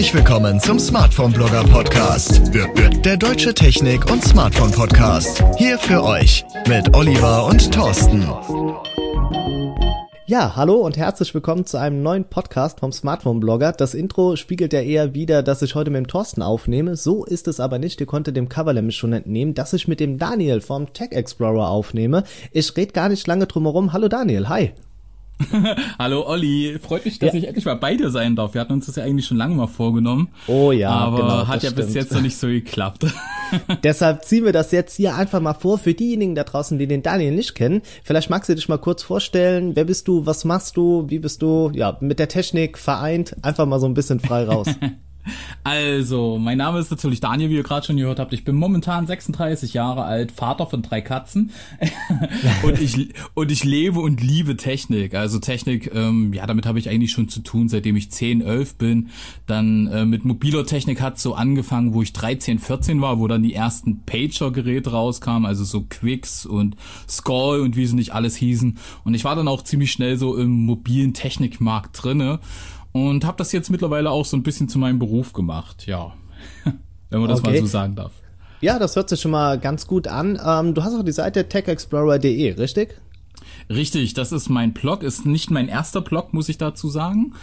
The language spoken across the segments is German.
Herzlich willkommen zum Smartphone Blogger Podcast. Der deutsche Technik- und Smartphone Podcast. Hier für euch mit Oliver und Thorsten. Ja, hallo und herzlich willkommen zu einem neuen Podcast vom Smartphone Blogger. Das Intro spiegelt ja eher wieder, dass ich heute mit dem Thorsten aufnehme. So ist es aber nicht. Ihr konntet dem Cover nämlich schon entnehmen, dass ich mit dem Daniel vom Tech Explorer aufnehme. Ich rede gar nicht lange drum herum. Hallo Daniel, hi. Hallo Olli, freut mich, dass ja. ich endlich mal bei dir sein darf. Wir hatten uns das ja eigentlich schon lange mal vorgenommen. Oh ja, aber genau, hat ja stimmt. bis jetzt noch nicht so geklappt. Deshalb ziehen wir das jetzt hier einfach mal vor für diejenigen da draußen, die den Daniel nicht kennen. Vielleicht magst du dich mal kurz vorstellen. Wer bist du? Was machst du? Wie bist du? Ja, mit der Technik vereint. Einfach mal so ein bisschen frei raus. Also, mein Name ist natürlich Daniel, wie ihr gerade schon gehört habt. Ich bin momentan 36 Jahre alt, Vater von drei Katzen und ich und ich lebe und liebe Technik. Also Technik, ähm, ja, damit habe ich eigentlich schon zu tun, seitdem ich 10, 11 bin. Dann äh, mit mobiler Technik hat so angefangen, wo ich 13, 14 war, wo dann die ersten Pager-Geräte rauskamen, also so Quicks und Skull und wie sie nicht alles hießen. Und ich war dann auch ziemlich schnell so im mobilen Technikmarkt drinne und habe das jetzt mittlerweile auch so ein bisschen zu meinem Beruf gemacht, ja. Wenn man das okay. mal so sagen darf. Ja, das hört sich schon mal ganz gut an. Ähm, du hast auch die Seite techexplorer.de, richtig? Richtig, das ist mein Blog, ist nicht mein erster Blog, muss ich dazu sagen.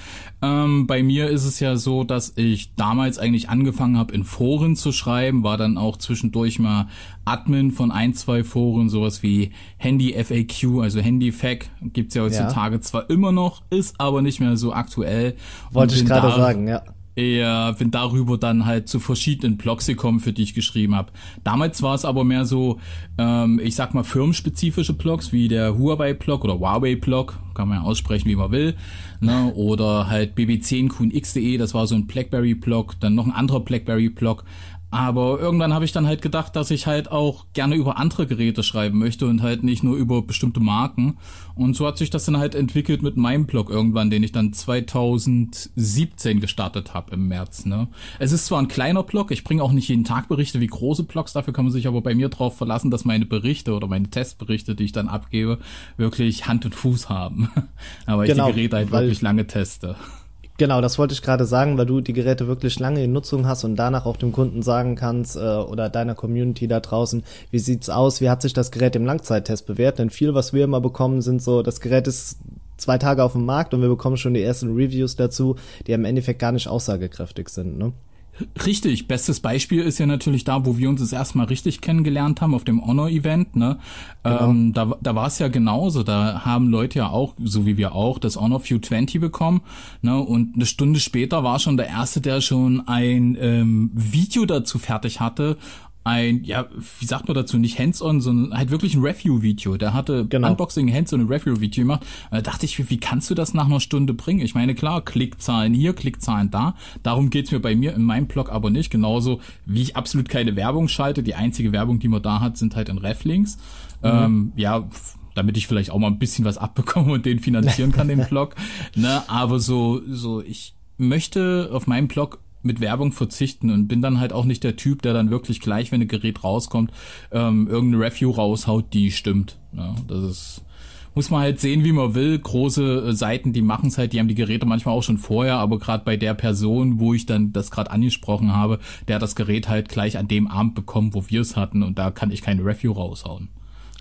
Ähm, bei mir ist es ja so, dass ich damals eigentlich angefangen habe, in Foren zu schreiben, war dann auch zwischendurch mal Admin von ein, zwei Foren, sowas wie Handy FAQ, also Handy FAQ, gibt's ja heutzutage ja. zwar immer noch, ist aber nicht mehr so aktuell. Wollte ich gerade sagen, ja eher bin darüber dann halt zu verschiedenen Blogs gekommen, für die ich geschrieben habe. Damals war es aber mehr so, ähm, ich sag mal, firmenspezifische Blogs, wie der Huawei-Blog oder Huawei-Blog, kann man ja aussprechen, wie man will. Ne? Oder halt bb10qnx.de, das war so ein Blackberry-Blog, dann noch ein anderer Blackberry-Blog. Aber irgendwann habe ich dann halt gedacht, dass ich halt auch gerne über andere Geräte schreiben möchte und halt nicht nur über bestimmte Marken. Und so hat sich das dann halt entwickelt mit meinem Blog irgendwann, den ich dann 2017 gestartet habe im März. Ne? Es ist zwar ein kleiner Blog, ich bringe auch nicht jeden Tag Berichte wie große Blogs, dafür kann man sich aber bei mir drauf verlassen, dass meine Berichte oder meine Testberichte, die ich dann abgebe, wirklich Hand und Fuß haben. aber genau, ich die Geräte halt wirklich lange teste. Genau, das wollte ich gerade sagen, weil du die Geräte wirklich lange in Nutzung hast und danach auch dem Kunden sagen kannst äh, oder deiner Community da draußen, wie sieht's aus, wie hat sich das Gerät im Langzeittest bewährt? Denn viel, was wir immer bekommen, sind so, das Gerät ist zwei Tage auf dem Markt und wir bekommen schon die ersten Reviews dazu, die im Endeffekt gar nicht aussagekräftig sind. Ne? Richtig, bestes Beispiel ist ja natürlich da, wo wir uns das erstmal richtig kennengelernt haben, auf dem Honor-Event. Ne? Genau. Ähm, da da war es ja genauso. Da haben Leute ja auch, so wie wir auch, das Honor View 20 bekommen. Ne? Und eine Stunde später war schon der Erste, der schon ein ähm, Video dazu fertig hatte, ein, ja, wie sagt man dazu, nicht hands-on, sondern halt wirklich ein Review-Video. Der hatte genau. Unboxing, hands-on und Review-Video gemacht. Da dachte ich, wie, wie kannst du das nach einer Stunde bringen? Ich meine, klar, Klickzahlen hier, Klickzahlen da. Darum geht's mir bei mir in meinem Blog aber nicht. Genauso wie ich absolut keine Werbung schalte. Die einzige Werbung, die man da hat, sind halt in Reflinks. Mhm. Ähm, ja, damit ich vielleicht auch mal ein bisschen was abbekomme und den finanzieren kann, den Blog. Ne, aber so, so, ich möchte auf meinem Blog mit Werbung verzichten und bin dann halt auch nicht der Typ, der dann wirklich gleich, wenn ein Gerät rauskommt, ähm, irgendeine Review raushaut, die stimmt. Ja, das ist muss man halt sehen, wie man will. Große äh, Seiten, die machen es halt, die haben die Geräte manchmal auch schon vorher, aber gerade bei der Person, wo ich dann das gerade angesprochen habe, der hat das Gerät halt gleich an dem Abend bekommen, wo wir es hatten und da kann ich keine Review raushauen.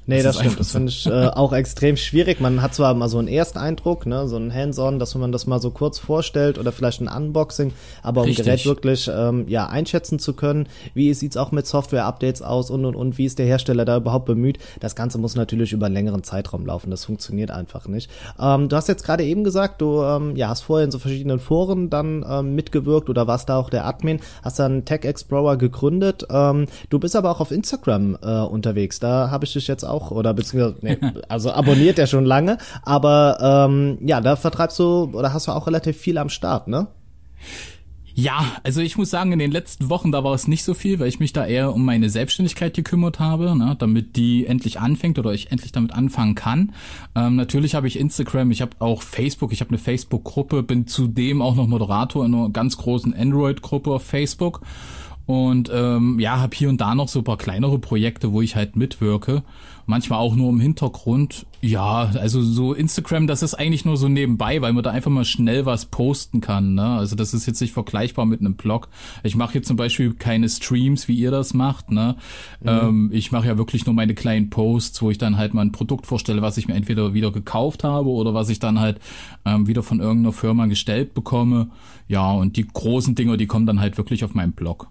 Nee, das, das stimmt. Das finde ich äh, auch extrem schwierig. Man hat zwar mal so einen Ersteindruck, ne, so ein Hands-on, dass man das mal so kurz vorstellt oder vielleicht ein Unboxing, aber um Richtig. Gerät wirklich ähm, ja einschätzen zu können, wie sieht's auch mit Software-Updates aus und und und wie ist der Hersteller da überhaupt bemüht. Das Ganze muss natürlich über einen längeren Zeitraum laufen. Das funktioniert einfach nicht. Ähm, du hast jetzt gerade eben gesagt, du ähm, ja hast vorher in so verschiedenen Foren dann ähm, mitgewirkt oder warst da auch der Admin, hast dann Tech Explorer gegründet. Ähm, du bist aber auch auf Instagram äh, unterwegs. Da habe ich dich jetzt auch auch, oder beziehungsweise, nee, also abonniert er schon lange, aber ähm, ja, da vertreibst du oder hast du auch relativ viel am Start, ne? Ja, also ich muss sagen, in den letzten Wochen, da war es nicht so viel, weil ich mich da eher um meine Selbstständigkeit gekümmert habe, ne, damit die endlich anfängt oder ich endlich damit anfangen kann. Ähm, natürlich habe ich Instagram, ich habe auch Facebook, ich habe eine Facebook-Gruppe, bin zudem auch noch Moderator in einer ganz großen Android-Gruppe auf Facebook und ähm, ja, habe hier und da noch so ein paar kleinere Projekte, wo ich halt mitwirke. Manchmal auch nur im Hintergrund. Ja, also so Instagram, das ist eigentlich nur so nebenbei, weil man da einfach mal schnell was posten kann. Ne? Also das ist jetzt nicht vergleichbar mit einem Blog. Ich mache jetzt zum Beispiel keine Streams, wie ihr das macht. Ne? Mhm. Ähm, ich mache ja wirklich nur meine kleinen Posts, wo ich dann halt mal ein Produkt vorstelle, was ich mir entweder wieder gekauft habe oder was ich dann halt ähm, wieder von irgendeiner Firma gestellt bekomme. Ja, und die großen Dinger, die kommen dann halt wirklich auf meinem Blog.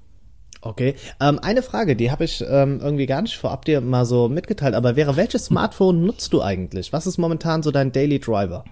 Okay. Ähm, eine Frage, die habe ich ähm, irgendwie gar nicht vorab dir mal so mitgeteilt, aber wäre, welches Smartphone nutzt du eigentlich? Was ist momentan so dein Daily Driver?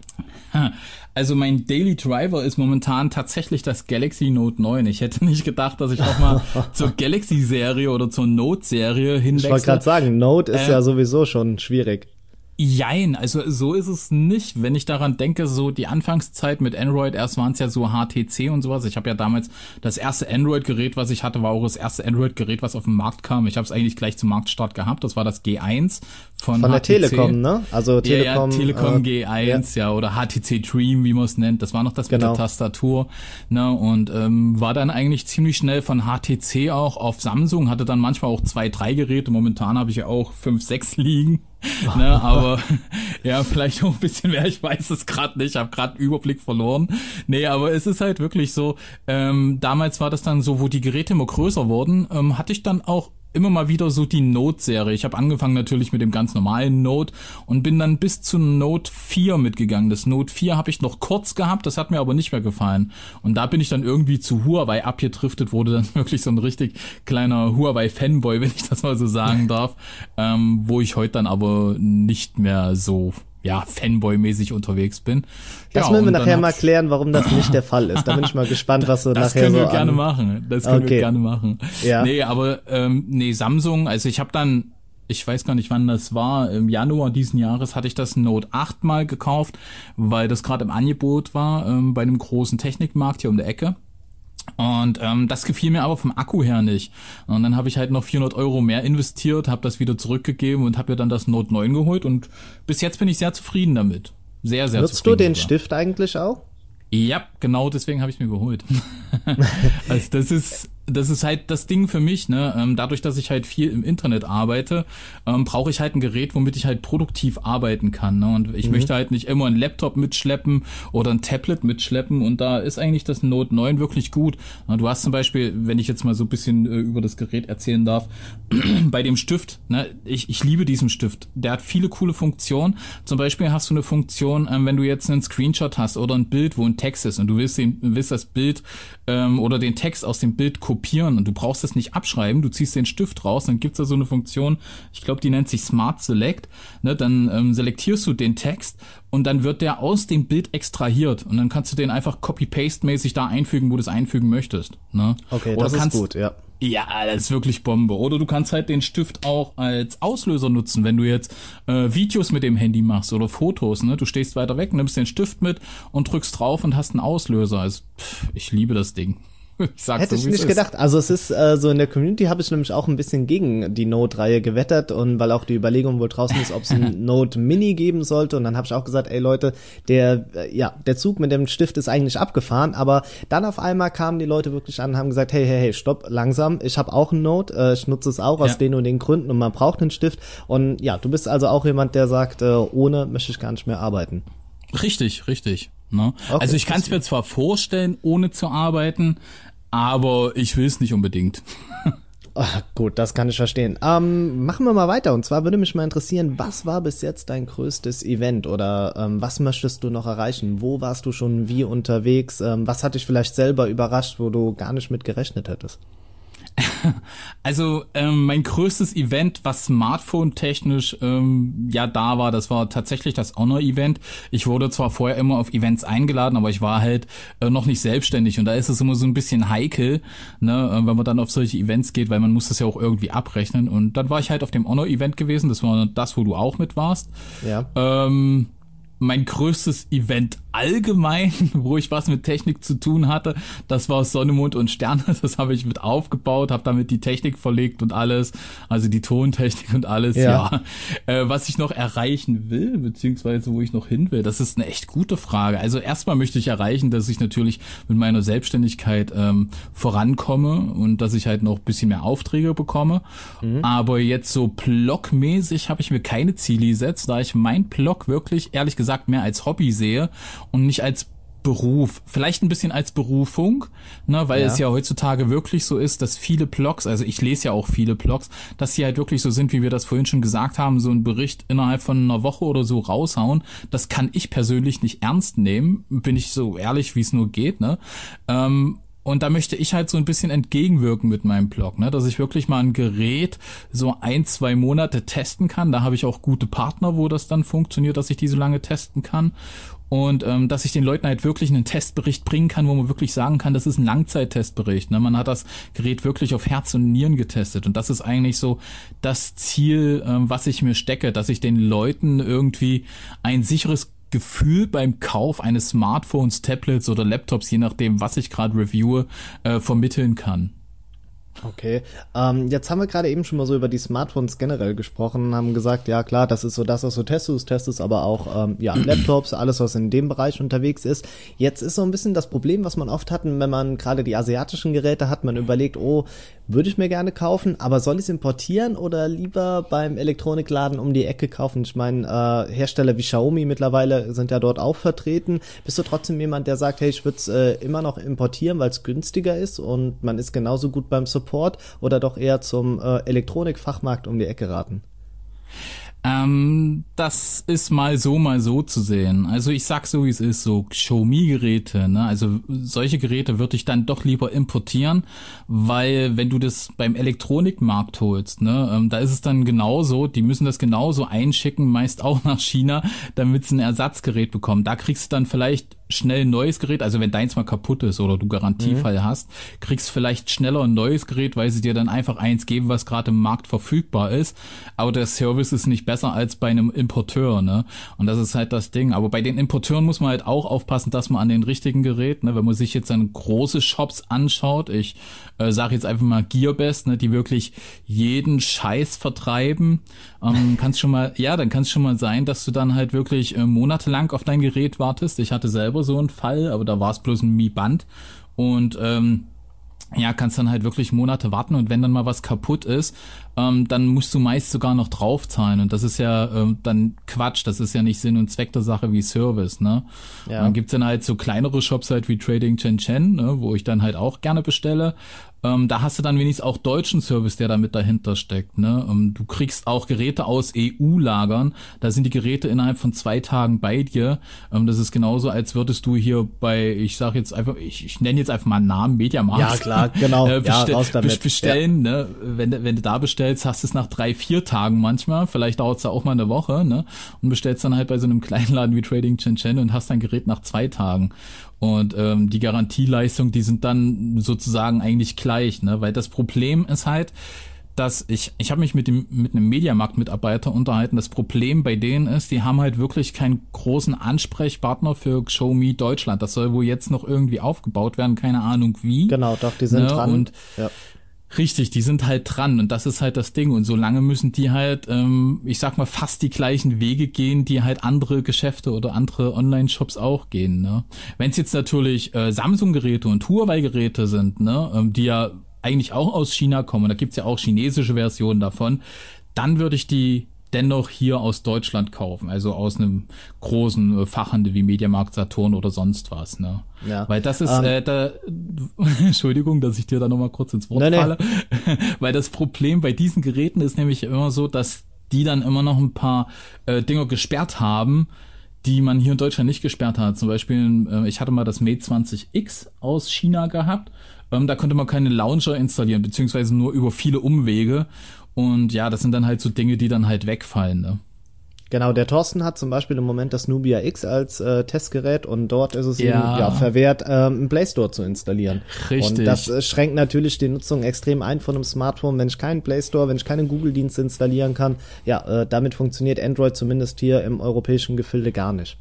Also mein Daily Driver ist momentan tatsächlich das Galaxy Note 9. Ich hätte nicht gedacht, dass ich auch mal zur Galaxy-Serie oder zur Note-Serie hinwechsle. Ich wollte gerade sagen, Note ist äh, ja sowieso schon schwierig. Jein, also so ist es nicht. Wenn ich daran denke, so die Anfangszeit mit Android, erst waren es ja so HTC und sowas. Ich habe ja damals das erste Android-Gerät, was ich hatte, war auch das erste Android-Gerät, was auf den Markt kam. Ich habe es eigentlich gleich zum Marktstart gehabt. Das war das G1 von, von der Telekom, ne? Also Telekom, ja, ja, Telekom äh, G1, ja. ja. oder HTC Dream, wie man es nennt. Das war noch das genau. mit der Tastatur, ne? Und ähm, war dann eigentlich ziemlich schnell von HTC auch auf Samsung. Hatte dann manchmal auch zwei, drei Geräte. Momentan habe ich ja auch fünf, sechs liegen ne, aber ja, vielleicht auch ein bisschen mehr, ich weiß es gerade nicht, ich habe gerade Überblick verloren. Nee, aber es ist halt wirklich so, ähm, damals war das dann so, wo die Geräte immer größer wurden, ähm, hatte ich dann auch immer mal wieder so die Note-Serie. Ich habe angefangen natürlich mit dem ganz normalen Note und bin dann bis zu Note 4 mitgegangen. Das Note 4 habe ich noch kurz gehabt, das hat mir aber nicht mehr gefallen. Und da bin ich dann irgendwie zu Huawei abgedriftet, wurde dann wirklich so ein richtig kleiner Huawei-Fanboy, wenn ich das mal so sagen darf, ähm, wo ich heute dann aber nicht mehr so ja, Fanboy-mäßig unterwegs bin. Das ja, müssen wir nachher mal klären, warum das nicht der Fall ist. Da bin ich mal gespannt, was du das nachher so Das können wir gerne machen. Das können okay. wir gerne machen. Ja. Nee, aber ähm, nee, Samsung, also ich habe dann ich weiß gar nicht, wann das war. Im Januar diesen Jahres hatte ich das Note 8 mal gekauft, weil das gerade im Angebot war ähm, bei einem großen Technikmarkt hier um der Ecke. Und ähm, das gefiel mir aber vom Akku her nicht. Und dann habe ich halt noch 400 Euro mehr investiert, habe das wieder zurückgegeben und habe mir dann das Note 9 geholt. Und bis jetzt bin ich sehr zufrieden damit. Sehr, sehr Nutzt zufrieden. Nutzt du den sogar. Stift eigentlich auch? Ja, genau deswegen habe ich mir geholt. also das ist das ist halt das Ding für mich, ne? Ähm, dadurch, dass ich halt viel im Internet arbeite, ähm, brauche ich halt ein Gerät, womit ich halt produktiv arbeiten kann. Ne? Und ich mhm. möchte halt nicht immer einen Laptop mitschleppen oder ein Tablet mitschleppen. Und da ist eigentlich das Note 9 wirklich gut. Du hast zum Beispiel, wenn ich jetzt mal so ein bisschen äh, über das Gerät erzählen darf, bei dem Stift, ne? ich, ich liebe diesen Stift. Der hat viele coole Funktionen. Zum Beispiel hast du eine Funktion, ähm, wenn du jetzt einen Screenshot hast oder ein Bild, wo ein Text ist und du willst, den, willst das Bild ähm, oder den Text aus dem Bild kopieren und du brauchst es nicht abschreiben, du ziehst den Stift raus, dann gibt's da so eine Funktion, ich glaube, die nennt sich Smart Select, ne, dann ähm, selektierst du den Text und dann wird der aus dem Bild extrahiert und dann kannst du den einfach copy-paste-mäßig da einfügen, wo du es einfügen möchtest. Ne? Okay, Oder das kannst, ist gut, ja. Ja, das ist wirklich Bombe. Oder du kannst halt den Stift auch als Auslöser nutzen, wenn du jetzt äh, Videos mit dem Handy machst oder Fotos. Ne? Du stehst weiter weg, nimmst den Stift mit und drückst drauf und hast einen Auslöser. Also, pff, ich liebe das Ding. Ich sag's Hätte so, ich nicht gedacht. Also es ist äh, so in der Community habe ich nämlich auch ein bisschen gegen die Note-Reihe gewettert und weil auch die Überlegung wohl draußen ist, ob es ein Note Mini geben sollte und dann habe ich auch gesagt, ey Leute, der äh, ja der Zug mit dem Stift ist eigentlich abgefahren, aber dann auf einmal kamen die Leute wirklich an und haben gesagt, hey hey hey, stopp, langsam, ich habe auch ein Note, äh, ich nutze es auch ja. aus den und den Gründen und man braucht einen Stift und ja, du bist also auch jemand, der sagt, äh, ohne möchte ich gar nicht mehr arbeiten. Richtig, richtig. Ne? Okay, also ich kann es mir zwar vorstellen, ohne zu arbeiten, aber ich will es nicht unbedingt. Ach, gut, das kann ich verstehen. Ähm, machen wir mal weiter. Und zwar würde mich mal interessieren, was war bis jetzt dein größtes Event oder ähm, was möchtest du noch erreichen? Wo warst du schon wie unterwegs? Ähm, was hat dich vielleicht selber überrascht, wo du gar nicht mit gerechnet hättest? Also ähm, mein größtes Event, was Smartphone-technisch ähm, ja da war, das war tatsächlich das Honor-Event. Ich wurde zwar vorher immer auf Events eingeladen, aber ich war halt äh, noch nicht selbstständig und da ist es immer so ein bisschen heikel, ne, äh, wenn man dann auf solche Events geht, weil man muss das ja auch irgendwie abrechnen. Und dann war ich halt auf dem Honor-Event gewesen, das war das, wo du auch mit warst. Ja. Ähm, mein größtes Event allgemein, wo ich was mit Technik zu tun hatte, das war Sonne, Mond und Sterne. Das habe ich mit aufgebaut, habe damit die Technik verlegt und alles, also die Tontechnik und alles. Ja. ja. Äh, was ich noch erreichen will, beziehungsweise wo ich noch hin will, das ist eine echt gute Frage. Also erstmal möchte ich erreichen, dass ich natürlich mit meiner Selbstständigkeit ähm, vorankomme und dass ich halt noch bisschen mehr Aufträge bekomme. Mhm. Aber jetzt so blogmäßig habe ich mir keine Ziele gesetzt, da ich mein Blog wirklich ehrlich gesagt mehr als Hobby sehe und nicht als Beruf, vielleicht ein bisschen als Berufung, ne, weil ja. es ja heutzutage wirklich so ist, dass viele Blogs, also ich lese ja auch viele Blogs, dass sie halt wirklich so sind, wie wir das vorhin schon gesagt haben, so ein Bericht innerhalb von einer Woche oder so raushauen. Das kann ich persönlich nicht ernst nehmen, bin ich so ehrlich, wie es nur geht, ne? Ähm, und da möchte ich halt so ein bisschen entgegenwirken mit meinem Blog, ne? dass ich wirklich mal ein Gerät so ein, zwei Monate testen kann. Da habe ich auch gute Partner, wo das dann funktioniert, dass ich die so lange testen kann und ähm, dass ich den Leuten halt wirklich einen Testbericht bringen kann, wo man wirklich sagen kann, das ist ein Langzeittestbericht. Ne? Man hat das Gerät wirklich auf Herz und Nieren getestet und das ist eigentlich so das Ziel, ähm, was ich mir stecke, dass ich den Leuten irgendwie ein sicheres Gefühl beim Kauf eines Smartphones, Tablets oder Laptops, je nachdem, was ich gerade reviewe, äh, vermitteln kann. Okay, ähm, jetzt haben wir gerade eben schon mal so über die Smartphones generell gesprochen, haben gesagt, ja klar, das ist so das, was du testest, testest aber auch ähm, ja Laptops, alles was in dem Bereich unterwegs ist. Jetzt ist so ein bisschen das Problem, was man oft hat, wenn man gerade die asiatischen Geräte hat, man überlegt, oh, würde ich mir gerne kaufen, aber soll ich es importieren oder lieber beim Elektronikladen um die Ecke kaufen? Ich meine, äh, Hersteller wie Xiaomi mittlerweile sind ja dort auch vertreten. Bist du trotzdem jemand, der sagt, hey, ich würde es äh, immer noch importieren, weil es günstiger ist und man ist genauso gut beim Support? Support oder doch eher zum äh, Elektronikfachmarkt um die Ecke raten? Ähm, das ist mal so, mal so zu sehen. Also ich sag so, wie es ist, so Xiaomi-Geräte, ne? Also solche Geräte würde ich dann doch lieber importieren, weil wenn du das beim Elektronikmarkt holst, ne, ähm, da ist es dann genauso, die müssen das genauso einschicken, meist auch nach China, damit sie ein Ersatzgerät bekommen. Da kriegst du dann vielleicht schnell ein neues Gerät, also wenn deins mal kaputt ist oder du Garantiefall mhm. hast, kriegst vielleicht schneller ein neues Gerät, weil sie dir dann einfach eins geben, was gerade im Markt verfügbar ist. Aber der Service ist nicht besser als bei einem Importeur, ne? Und das ist halt das Ding. Aber bei den Importeuren muss man halt auch aufpassen, dass man an den richtigen Geräten, ne, wenn man sich jetzt dann große Shops anschaut, ich äh, sage jetzt einfach mal Gearbest, ne, die wirklich jeden Scheiß vertreiben, ähm, kannst schon mal, ja, dann kann es schon mal sein, dass du dann halt wirklich äh, monatelang auf dein Gerät wartest. Ich hatte selber so einen Fall, aber da war es bloß ein Mi-Band und ähm, ja, kannst dann halt wirklich Monate warten und wenn dann mal was kaputt ist, ähm, dann musst du meist sogar noch draufzahlen und das ist ja ähm, dann Quatsch, das ist ja nicht Sinn und Zweck der Sache wie Service, ne? Ja. Dann gibt's dann halt so kleinere Shops halt wie Trading Chen Chen, ne, wo ich dann halt auch gerne bestelle ähm, da hast du dann wenigstens auch deutschen Service, der da mit dahinter steckt. Ne? Ähm, du kriegst auch Geräte aus EU-Lagern. Da sind die Geräte innerhalb von zwei Tagen bei dir. Ähm, das ist genauso, als würdest du hier bei, ich sag jetzt einfach, ich, ich nenne jetzt einfach mal einen Namen, Mediamarkt. Ja, klar, genau. äh, bestell, ja, raus damit. Bestellen, ja. ne? wenn, wenn du da bestellst, hast du es nach drei, vier Tagen manchmal. Vielleicht dauert es da auch mal eine Woche. Ne? Und bestellst dann halt bei so einem kleinen Laden wie Trading Chen Chen und hast dein Gerät nach zwei Tagen. Und ähm, die Garantieleistung, die sind dann sozusagen eigentlich gleich, ne? Weil das Problem ist halt, dass ich, ich habe mich mit dem mit einem Mediamarkt-Mitarbeiter unterhalten. Das Problem bei denen ist, die haben halt wirklich keinen großen Ansprechpartner für Show Me Deutschland. Das soll wohl jetzt noch irgendwie aufgebaut werden, keine Ahnung wie. Genau, doch, die sind ne? dran. Und ja. Richtig, die sind halt dran und das ist halt das Ding. Und solange müssen die halt, ähm, ich sag mal, fast die gleichen Wege gehen, die halt andere Geschäfte oder andere Online-Shops auch gehen. Ne? Wenn es jetzt natürlich äh, Samsung-Geräte und Huawei-Geräte sind, ne, ähm, die ja eigentlich auch aus China kommen, da gibt's ja auch chinesische Versionen davon, dann würde ich die dennoch hier aus Deutschland kaufen, also aus einem großen äh, Fachhandel wie Mediamarkt, Saturn oder sonst was, ne? Ja. Weil das ist, um, ähm. äh, da, Entschuldigung, dass ich dir da nochmal kurz ins Wort nee, falle, nee. weil das Problem bei diesen Geräten ist nämlich immer so, dass die dann immer noch ein paar äh, Dinger gesperrt haben, die man hier in Deutschland nicht gesperrt hat. Zum Beispiel, äh, ich hatte mal das Mate 20X aus China gehabt. Ähm, da konnte man keine Launcher installieren, beziehungsweise nur über viele Umwege. Und ja, das sind dann halt so Dinge, die dann halt wegfallen. Ne? Genau, der Thorsten hat zum Beispiel im Moment das Nubia X als äh, Testgerät und dort ist es ja. ihm ja verwehrt, ähm, einen Play Store zu installieren. Richtig. Und das äh, schränkt natürlich die Nutzung extrem ein von einem Smartphone, wenn ich keinen Play Store, wenn ich keinen Google-Dienst installieren kann. Ja, äh, damit funktioniert Android zumindest hier im europäischen Gefilde gar nicht.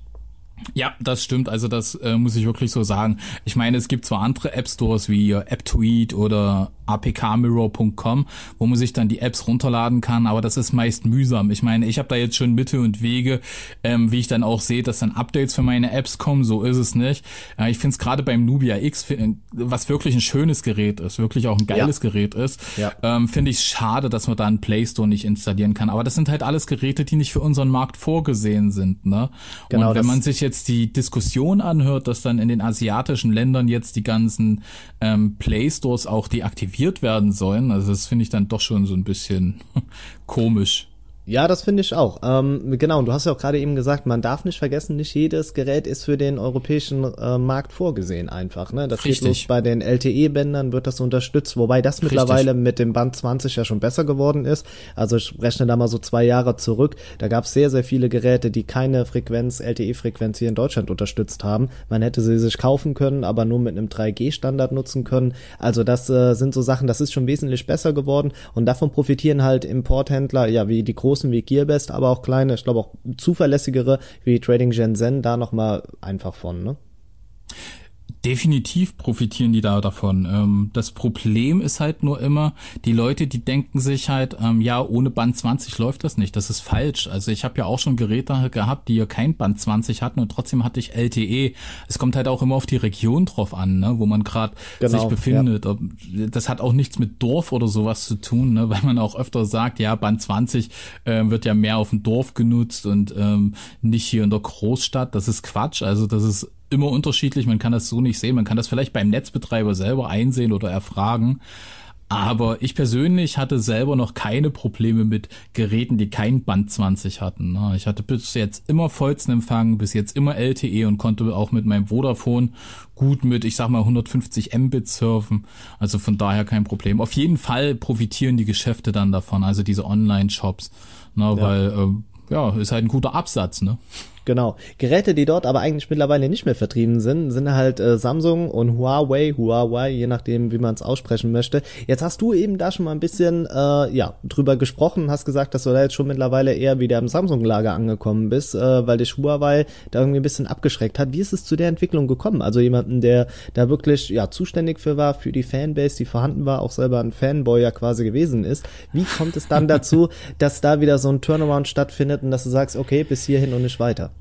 Ja, das stimmt. Also das äh, muss ich wirklich so sagen. Ich meine, es gibt zwar andere App Stores wie äh, AppTweet oder apkmirror.com, wo man sich dann die Apps runterladen kann, aber das ist meist mühsam. Ich meine, ich habe da jetzt schon Mittel und Wege, ähm, wie ich dann auch sehe, dass dann Updates für meine Apps kommen. So ist es nicht. Äh, ich finde es gerade beim Nubia X, was wirklich ein schönes Gerät ist, wirklich auch ein geiles ja. Gerät ist, ja. ähm, finde ich schade, dass man da einen Play Store nicht installieren kann. Aber das sind halt alles Geräte, die nicht für unseren Markt vorgesehen sind. Ne? Genau, und wenn man sich jetzt die Diskussion anhört, dass dann in den asiatischen Ländern jetzt die ganzen ähm, Play Stores auch deaktiviert werden sollen, also das finde ich dann doch schon so ein bisschen komisch. Ja, das finde ich auch. Ähm, genau, und du hast ja auch gerade eben gesagt, man darf nicht vergessen, nicht jedes Gerät ist für den europäischen äh, Markt vorgesehen einfach. Ne? Das Richtig. geht bei den LTE-Bändern wird das unterstützt, wobei das mittlerweile Richtig. mit dem Band 20 ja schon besser geworden ist. Also ich rechne da mal so zwei Jahre zurück. Da gab es sehr, sehr viele Geräte, die keine Frequenz, LTE-Frequenz hier in Deutschland unterstützt haben. Man hätte sie sich kaufen können, aber nur mit einem 3G-Standard nutzen können. Also das äh, sind so Sachen, das ist schon wesentlich besser geworden und davon profitieren halt Importhändler, ja, wie die großen großen wie Gearbest, aber auch kleine, ich glaube auch zuverlässigere wie Trading Shenzhen da nochmal einfach von, ne? Definitiv profitieren die da davon. Ähm, das Problem ist halt nur immer, die Leute, die denken sich halt, ähm, ja, ohne Band 20 läuft das nicht. Das ist falsch. Also ich habe ja auch schon Geräte gehabt, die ja kein Band 20 hatten und trotzdem hatte ich LTE. Es kommt halt auch immer auf die Region drauf an, ne, wo man gerade genau, sich befindet. Ja. Das hat auch nichts mit Dorf oder sowas zu tun, ne, weil man auch öfter sagt, ja, Band 20 äh, wird ja mehr auf dem Dorf genutzt und ähm, nicht hier in der Großstadt. Das ist Quatsch. Also das ist immer unterschiedlich. Man kann das so nicht sehen. Man kann das vielleicht beim Netzbetreiber selber einsehen oder erfragen. Aber ich persönlich hatte selber noch keine Probleme mit Geräten, die kein Band 20 hatten. Ne? Ich hatte bis jetzt immer vollsten Empfang, bis jetzt immer LTE und konnte auch mit meinem Vodafone gut mit, ich sag mal, 150 Mbit surfen. Also von daher kein Problem. Auf jeden Fall profitieren die Geschäfte dann davon, also diese Online-Shops. Ne? Ja. Weil, äh, ja, ist halt ein guter Absatz, ne? Genau. Geräte, die dort aber eigentlich mittlerweile nicht mehr vertrieben sind, sind halt äh, Samsung und Huawei, Huawei, je nachdem, wie man es aussprechen möchte. Jetzt hast du eben da schon mal ein bisschen äh, ja drüber gesprochen, hast gesagt, dass du da jetzt schon mittlerweile eher wieder im Samsung-Lager angekommen bist, äh, weil dich Huawei da irgendwie ein bisschen abgeschreckt hat. Wie ist es zu der Entwicklung gekommen? Also jemanden, der da wirklich ja zuständig für war, für die Fanbase, die vorhanden war, auch selber ein Fanboy ja quasi gewesen ist. Wie kommt es dann dazu, dass da wieder so ein Turnaround stattfindet und dass du sagst, okay, bis hierhin und nicht weiter?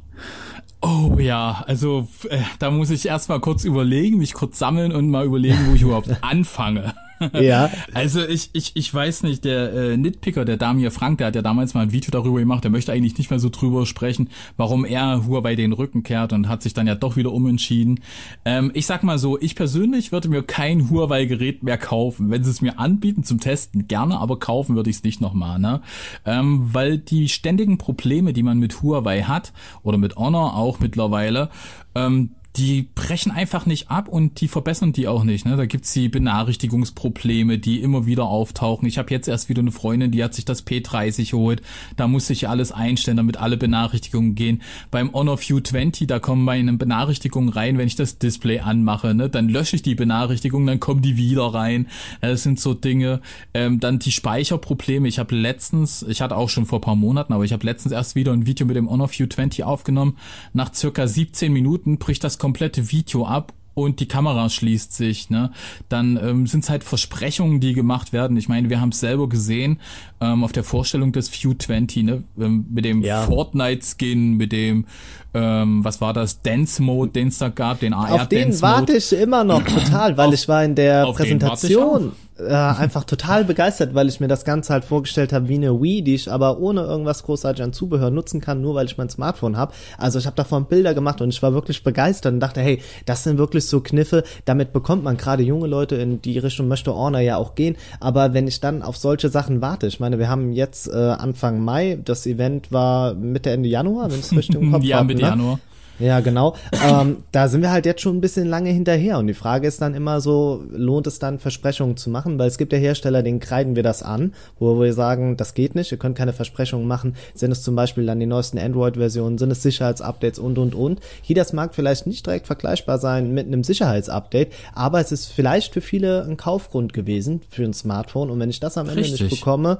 Oh ja, also äh, da muss ich erstmal kurz überlegen, mich kurz sammeln und mal überlegen, wo ich überhaupt anfange. ja. Also ich, ich, ich weiß nicht, der äh, Nitpicker, der Damir Frank, der hat ja damals mal ein Video darüber gemacht, der möchte eigentlich nicht mehr so drüber sprechen, warum er Huawei den Rücken kehrt und hat sich dann ja doch wieder umentschieden. Ähm, ich sag mal so, ich persönlich würde mir kein Huawei-Gerät mehr kaufen. Wenn sie es mir anbieten zum Testen, gerne, aber kaufen würde ich es nicht nochmal, ne? Ähm, weil die ständigen Probleme, die man mit Huawei hat, oder mit Honor auch mittlerweile, ähm, die brechen einfach nicht ab und die verbessern die auch nicht. Ne? Da gibt's die Benachrichtigungsprobleme, die immer wieder auftauchen. Ich habe jetzt erst wieder eine Freundin, die hat sich das P30 geholt. Da muss ich alles einstellen, damit alle Benachrichtigungen gehen. Beim Honor View 20, da kommen meine Benachrichtigungen rein, wenn ich das Display anmache. Ne? Dann lösche ich die Benachrichtigungen, dann kommen die wieder rein. Das sind so Dinge. Ähm, dann die Speicherprobleme. Ich habe letztens, ich hatte auch schon vor paar Monaten, aber ich habe letztens erst wieder ein Video mit dem Honor View 20 aufgenommen. Nach circa 17 Minuten bricht das komplette Video ab und die Kamera schließt sich, ne? Dann ähm, sind es halt Versprechungen, die gemacht werden. Ich meine, wir haben es selber gesehen ähm, auf der Vorstellung des View 20, ne? Ähm, mit dem ja. Fortnite-Skin, mit dem, ähm, was war das, Dance-Mode, den es da gab, den AR-Dance-Mode. Auf den warte ich immer noch total, weil auf, ich war in der Präsentation äh, einfach total begeistert, weil ich mir das Ganze halt vorgestellt habe wie eine Wii, die ich aber ohne irgendwas großartig an Zubehör nutzen kann, nur weil ich mein Smartphone habe. Also ich habe davon Bilder gemacht und ich war wirklich begeistert und dachte, hey, das sind wirklich so Kniffe, damit bekommt man gerade junge Leute in die Richtung möchte Orner ja auch gehen. Aber wenn ich dann auf solche Sachen warte, ich meine, wir haben jetzt äh, Anfang Mai, das Event war Mitte Ende Januar, wenn es richtig im Kopf ja, Mitte ne? Januar. Ja, genau. ähm, da sind wir halt jetzt schon ein bisschen lange hinterher. Und die Frage ist dann immer so, lohnt es dann Versprechungen zu machen? Weil es gibt ja Hersteller, denen kreiden wir das an, wo wir sagen, das geht nicht, ihr könnt keine Versprechungen machen. Sind es zum Beispiel dann die neuesten Android-Versionen, sind es Sicherheitsupdates und, und, und. Hier, das mag vielleicht nicht direkt vergleichbar sein mit einem Sicherheitsupdate, aber es ist vielleicht für viele ein Kaufgrund gewesen für ein Smartphone. Und wenn ich das am Ende Richtig. nicht bekomme,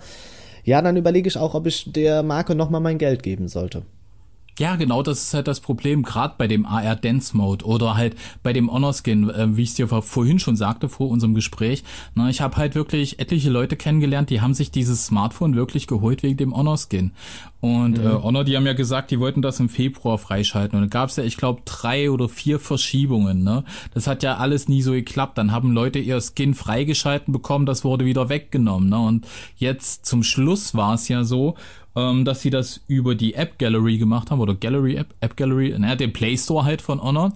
ja, dann überlege ich auch, ob ich der Marke nochmal mein Geld geben sollte. Ja, genau, das ist halt das Problem, gerade bei dem AR Dance Mode oder halt bei dem Honor Skin, äh, wie ich es dir vorhin schon sagte vor unserem Gespräch. Na, ich habe halt wirklich etliche Leute kennengelernt, die haben sich dieses Smartphone wirklich geholt wegen dem Honor Skin. Und mhm. äh, Honor, die haben ja gesagt, die wollten das im Februar freischalten. Und da gab es ja, ich glaube, drei oder vier Verschiebungen. Ne? Das hat ja alles nie so geklappt. Dann haben Leute ihr Skin freigeschalten bekommen, das wurde wieder weggenommen. Ne? Und jetzt zum Schluss war es ja so, ähm, dass sie das über die App Gallery gemacht haben oder Gallery App, App Gallery, naja, den Play Store halt von Honor.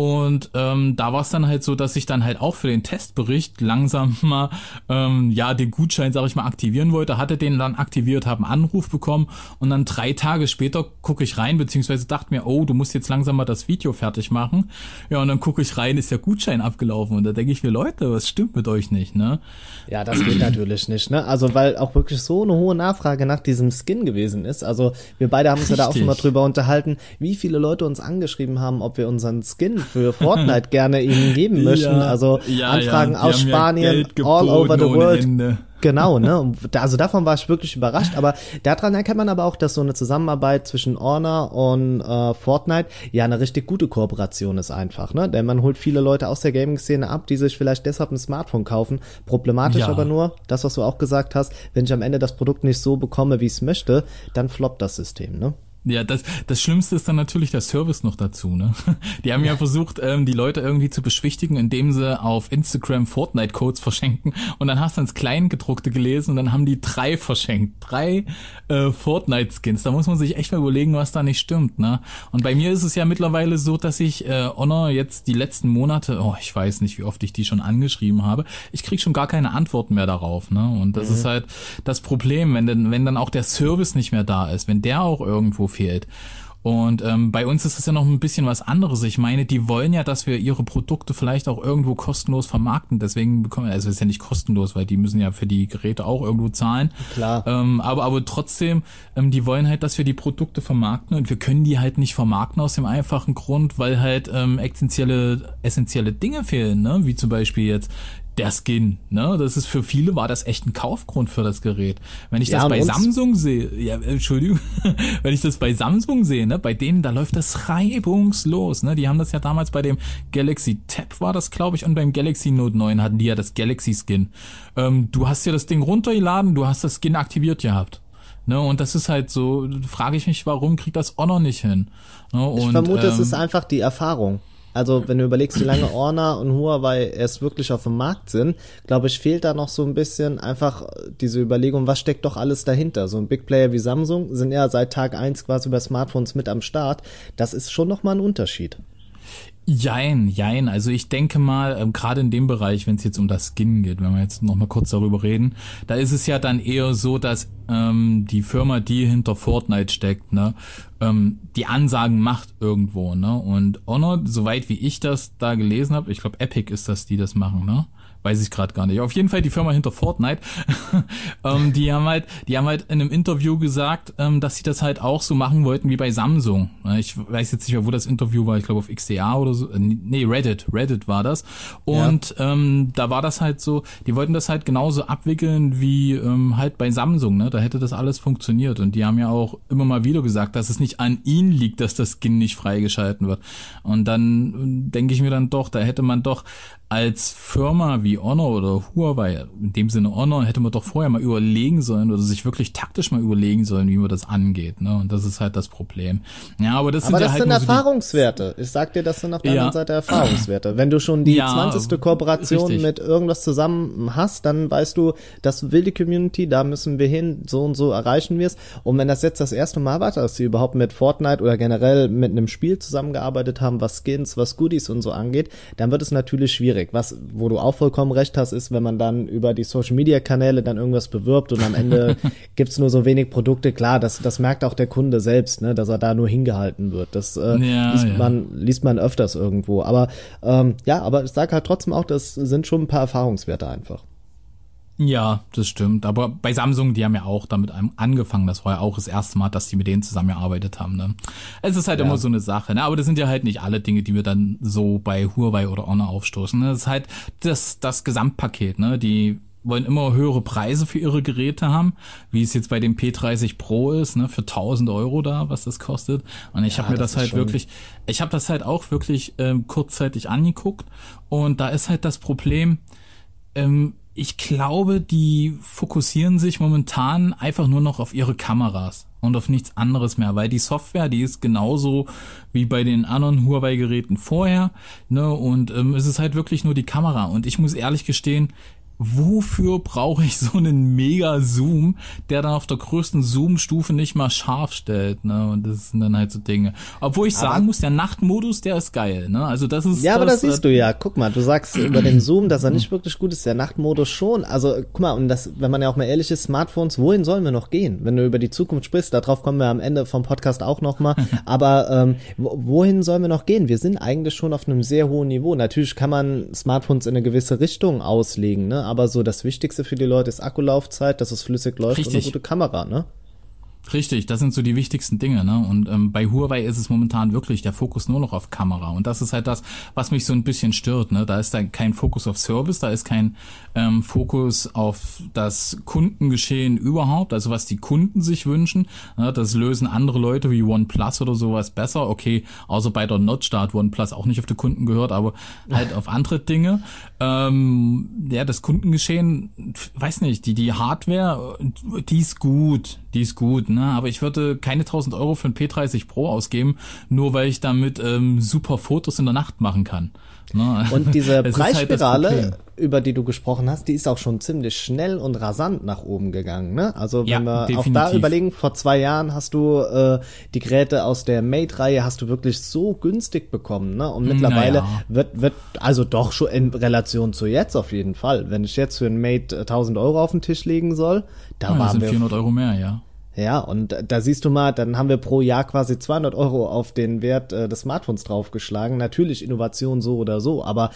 Und ähm, da war es dann halt so, dass ich dann halt auch für den Testbericht langsam mal ähm, ja den Gutschein, sag ich mal, aktivieren wollte, hatte den dann aktiviert, habe einen Anruf bekommen und dann drei Tage später gucke ich rein, beziehungsweise dachte mir, oh, du musst jetzt langsam mal das Video fertig machen. Ja, und dann gucke ich rein, ist der Gutschein abgelaufen und da denke ich mir, Leute, was stimmt mit euch nicht, ne? Ja, das geht natürlich nicht, ne? Also weil auch wirklich so eine hohe Nachfrage nach diesem Skin gewesen ist. Also wir beide haben uns Richtig. ja da auch schon mal drüber unterhalten, wie viele Leute uns angeschrieben haben, ob wir unseren Skin für Fortnite gerne ihnen geben möchten. Ja, also ja, Anfragen ja, aus Spanien, all over the world. Ende. Genau, ne? Also davon war ich wirklich überrascht. Aber daran erkennt man aber auch, dass so eine Zusammenarbeit zwischen Honor und äh, Fortnite ja eine richtig gute Kooperation ist einfach, ne? Denn man holt viele Leute aus der Gaming-Szene ab, die sich vielleicht deshalb ein Smartphone kaufen. Problematisch ja. aber nur, das, was du auch gesagt hast, wenn ich am Ende das Produkt nicht so bekomme, wie ich es möchte, dann floppt das System, ne? Ja, das, das Schlimmste ist dann natürlich der Service noch dazu. Ne? Die haben ja versucht, ähm, die Leute irgendwie zu beschwichtigen, indem sie auf Instagram Fortnite-Codes verschenken. Und dann hast du ins Kleingedruckte gelesen und dann haben die drei verschenkt. Drei äh, Fortnite-Skins. Da muss man sich echt mal überlegen, was da nicht stimmt. Ne? Und bei mir ist es ja mittlerweile so, dass ich äh, Honor jetzt die letzten Monate, oh, ich weiß nicht, wie oft ich die schon angeschrieben habe, ich krieg schon gar keine Antworten mehr darauf. Ne? Und das mhm. ist halt das Problem, wenn, denn, wenn dann auch der Service nicht mehr da ist, wenn der auch irgendwo fehlt. Und ähm, bei uns ist es ja noch ein bisschen was anderes. Ich meine, die wollen ja, dass wir ihre Produkte vielleicht auch irgendwo kostenlos vermarkten. Deswegen bekommen wir, also es ist ja nicht kostenlos, weil die müssen ja für die Geräte auch irgendwo zahlen. Klar. Ähm, aber, aber trotzdem, ähm, die wollen halt, dass wir die Produkte vermarkten und wir können die halt nicht vermarkten aus dem einfachen Grund, weil halt ähm, essentielle, essentielle Dinge fehlen, ne? Wie zum Beispiel jetzt der Skin, ne? Das ist für viele war das echt ein Kaufgrund für das Gerät. Wenn ich ja, das bei Samsung sehe, ja, Entschuldigung, wenn ich das bei Samsung sehe, ne, bei denen, da läuft das reibungslos, ne? Die haben das ja damals bei dem Galaxy Tab war das, glaube ich, und beim Galaxy Note 9 hatten die ja das Galaxy Skin. Ähm, du hast ja das Ding runtergeladen, du hast das Skin aktiviert gehabt. Ne, und das ist halt so, frage ich mich, warum kriegt das Honor nicht hin? Ne, und, ich vermute, ähm, es ist einfach die Erfahrung. Also wenn du überlegst, wie lange Orna und Huawei erst wirklich auf dem Markt sind, glaube ich, fehlt da noch so ein bisschen einfach diese Überlegung, was steckt doch alles dahinter. So ein Big Player wie Samsung sind ja seit Tag eins quasi über Smartphones mit am Start. Das ist schon nochmal ein Unterschied. Jein, jein. Also ich denke mal, ähm, gerade in dem Bereich, wenn es jetzt um das Skin geht, wenn wir jetzt noch mal kurz darüber reden, da ist es ja dann eher so, dass ähm, die Firma, die hinter Fortnite steckt, ne, ähm, die Ansagen macht irgendwo, ne? Und Honor, soweit wie ich das da gelesen habe, ich glaube Epic ist das, die das machen, ne? Weiß ich gerade gar nicht. Auf jeden Fall die Firma hinter Fortnite, ähm, die haben halt, die haben halt in einem Interview gesagt, ähm, dass sie das halt auch so machen wollten wie bei Samsung. Ich weiß jetzt nicht mehr, wo das Interview war. Ich glaube auf XDA oder so. Äh, nee, Reddit, Reddit war das. Und ja. ähm, da war das halt so, die wollten das halt genauso abwickeln wie ähm, halt bei Samsung. Ne, da hätte das alles funktioniert. Und die haben ja auch immer mal wieder gesagt, dass es nicht an ihnen liegt, dass das Skin nicht freigeschalten wird. Und dann äh, denke ich mir dann doch, da hätte man doch als Firma wie Honor oder Huawei, in dem Sinne Honor, hätte man doch vorher mal überlegen sollen oder sich wirklich taktisch mal überlegen sollen, wie man das angeht. Ne? Und das ist halt das Problem. Ja, aber das aber sind das ja halt sind Erfahrungswerte. So ich sag dir, das sind auf der ja. anderen Seite Erfahrungswerte. Wenn du schon die ja, 20. Kooperation richtig. mit irgendwas zusammen hast, dann weißt du, das will die Community, da müssen wir hin, so und so erreichen wir es. Und wenn das jetzt das erste Mal war, dass sie überhaupt mit Fortnite oder generell mit einem Spiel zusammengearbeitet haben, was Skins, was Goodies und so angeht, dann wird es natürlich schwierig schwierig. Was, wo du auch vollkommen recht hast, ist, wenn man dann über die Social Media Kanäle dann irgendwas bewirbt und am Ende gibt's nur so wenig Produkte. Klar, das, das merkt auch der Kunde selbst, ne, dass er da nur hingehalten wird. Das äh, ja, liest, ja. Man, liest man öfters irgendwo. Aber ähm, ja, aber ich sage halt trotzdem auch, das sind schon ein paar Erfahrungswerte einfach. Ja, das stimmt. Aber bei Samsung, die haben ja auch damit angefangen. Das war ja auch das erste Mal, dass die mit denen zusammengearbeitet haben. Ne? Es ist halt ja. immer so eine Sache. Ne? Aber das sind ja halt nicht alle Dinge, die wir dann so bei Huawei oder Honor aufstoßen. Ne? Das ist halt das, das Gesamtpaket. Ne? Die wollen immer höhere Preise für ihre Geräte haben, wie es jetzt bei dem P30 Pro ist, ne, für 1000 Euro da, was das kostet. Und ich ja, habe mir das, das halt wirklich, ich habe das halt auch wirklich ähm, kurzzeitig angeguckt und da ist halt das Problem, ähm, ich glaube, die fokussieren sich momentan einfach nur noch auf ihre Kameras und auf nichts anderes mehr, weil die Software, die ist genauso wie bei den anderen Huawei-Geräten vorher, ne, und ähm, es ist halt wirklich nur die Kamera. Und ich muss ehrlich gestehen, wofür brauche ich so einen mega Zoom, der dann auf der größten Zoom-Stufe nicht mal scharf stellt, ne? Und das sind dann halt so Dinge. Obwohl ich aber sagen muss, der Nachtmodus, der ist geil, ne? Also das ist Ja, das, aber das siehst du ja. Guck mal, du sagst über den Zoom, dass er nicht wirklich gut ist, der Nachtmodus schon. Also guck mal, und das, wenn man ja auch mal ehrlich ist, Smartphones, wohin sollen wir noch gehen? Wenn du über die Zukunft sprichst, darauf kommen wir am Ende vom Podcast auch nochmal. aber ähm, wohin sollen wir noch gehen? Wir sind eigentlich schon auf einem sehr hohen Niveau. Natürlich kann man Smartphones in eine gewisse Richtung auslegen, ne? Aber so das Wichtigste für die Leute ist Akkulaufzeit, dass es flüssig läuft Richtig. und eine gute Kamera, ne? Richtig, das sind so die wichtigsten Dinge, ne? Und ähm, bei Huawei ist es momentan wirklich der Fokus nur noch auf Kamera. Und das ist halt das, was mich so ein bisschen stört, ne? Da ist da kein Fokus auf Service, da ist kein ähm, Fokus auf das Kundengeschehen überhaupt, also was die Kunden sich wünschen. Ne? Das lösen andere Leute wie OnePlus oder sowas besser. Okay, außer bei der Notch, da hat OnePlus auch nicht auf die Kunden gehört, aber halt auf andere Dinge. Ähm, ja, das Kundengeschehen, weiß nicht, die, die Hardware, die ist gut, die ist gut, ne? Aber ich würde keine 1000 Euro für ein P30 Pro ausgeben, nur weil ich damit ähm, super Fotos in der Nacht machen kann. Ne? Und diese halt Preisspirale, halt über die du gesprochen hast, die ist auch schon ziemlich schnell und rasant nach oben gegangen. Ne? Also wenn ja, wir definitiv. auch da überlegen, vor zwei Jahren hast du äh, die Geräte aus der Mate-Reihe hast du wirklich so günstig bekommen. Ne? Und mittlerweile naja. wird, wird, also doch schon in Relation zu jetzt auf jeden Fall. Wenn ich jetzt für ein Mate 1000 Euro auf den Tisch legen soll, da ja, waren sind wir 400 Euro mehr, ja. Ja, und da siehst du mal, dann haben wir pro Jahr quasi 200 Euro auf den Wert äh, des Smartphones draufgeschlagen. Natürlich Innovation so oder so, aber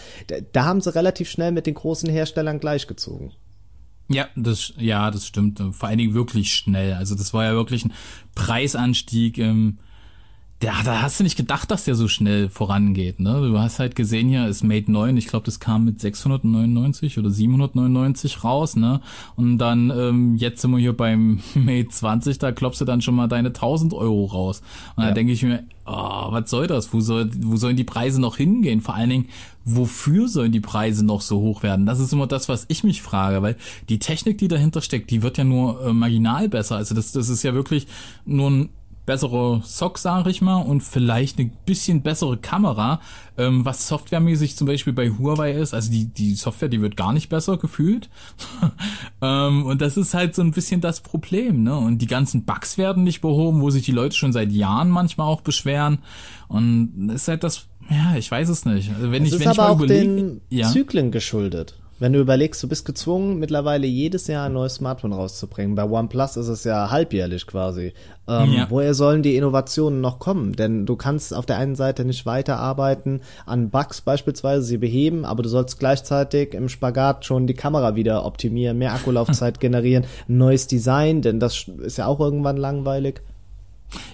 da, haben sie relativ schnell mit den großen Herstellern gleichgezogen. Ja, das, ja, das stimmt. Vor allen Dingen wirklich schnell. Also das war ja wirklich ein Preisanstieg. Ähm, ja, da hast du nicht gedacht, dass der so schnell vorangeht. Ne? Du hast halt gesehen, hier ist Mate 9, ich glaube, das kam mit 699 oder 799 raus. Ne? Und dann, ähm, jetzt sind wir hier beim Mate 20, da klopfst du dann schon mal deine 1000 Euro raus. Und ja. da denke ich mir, oh, was soll das? Wo, soll, wo sollen die Preise noch hingehen? Vor allen Dingen, wofür sollen die Preise noch so hoch werden? Das ist immer das, was ich mich frage, weil die Technik, die dahinter steckt, die wird ja nur äh, marginal besser. Also das, das ist ja wirklich nur ein bessere Sock, sage ich mal, und vielleicht eine bisschen bessere Kamera, ähm, was softwaremäßig zum Beispiel bei Huawei ist. Also die, die Software, die wird gar nicht besser gefühlt. ähm, und das ist halt so ein bisschen das Problem, ne? Und die ganzen Bugs werden nicht behoben, wo sich die Leute schon seit Jahren manchmal auch beschweren. Und ist halt das, ja, ich weiß es nicht. Also wenn es ich, ist wenn aber ich auch überlege, den ja? Zyklen geschuldet. Wenn du überlegst, du bist gezwungen, mittlerweile jedes Jahr ein neues Smartphone rauszubringen. Bei OnePlus ist es ja halbjährlich quasi. Ähm, ja. Woher sollen die Innovationen noch kommen? Denn du kannst auf der einen Seite nicht weiterarbeiten an Bugs beispielsweise, sie beheben, aber du sollst gleichzeitig im Spagat schon die Kamera wieder optimieren, mehr Akkulaufzeit generieren, neues Design, denn das ist ja auch irgendwann langweilig.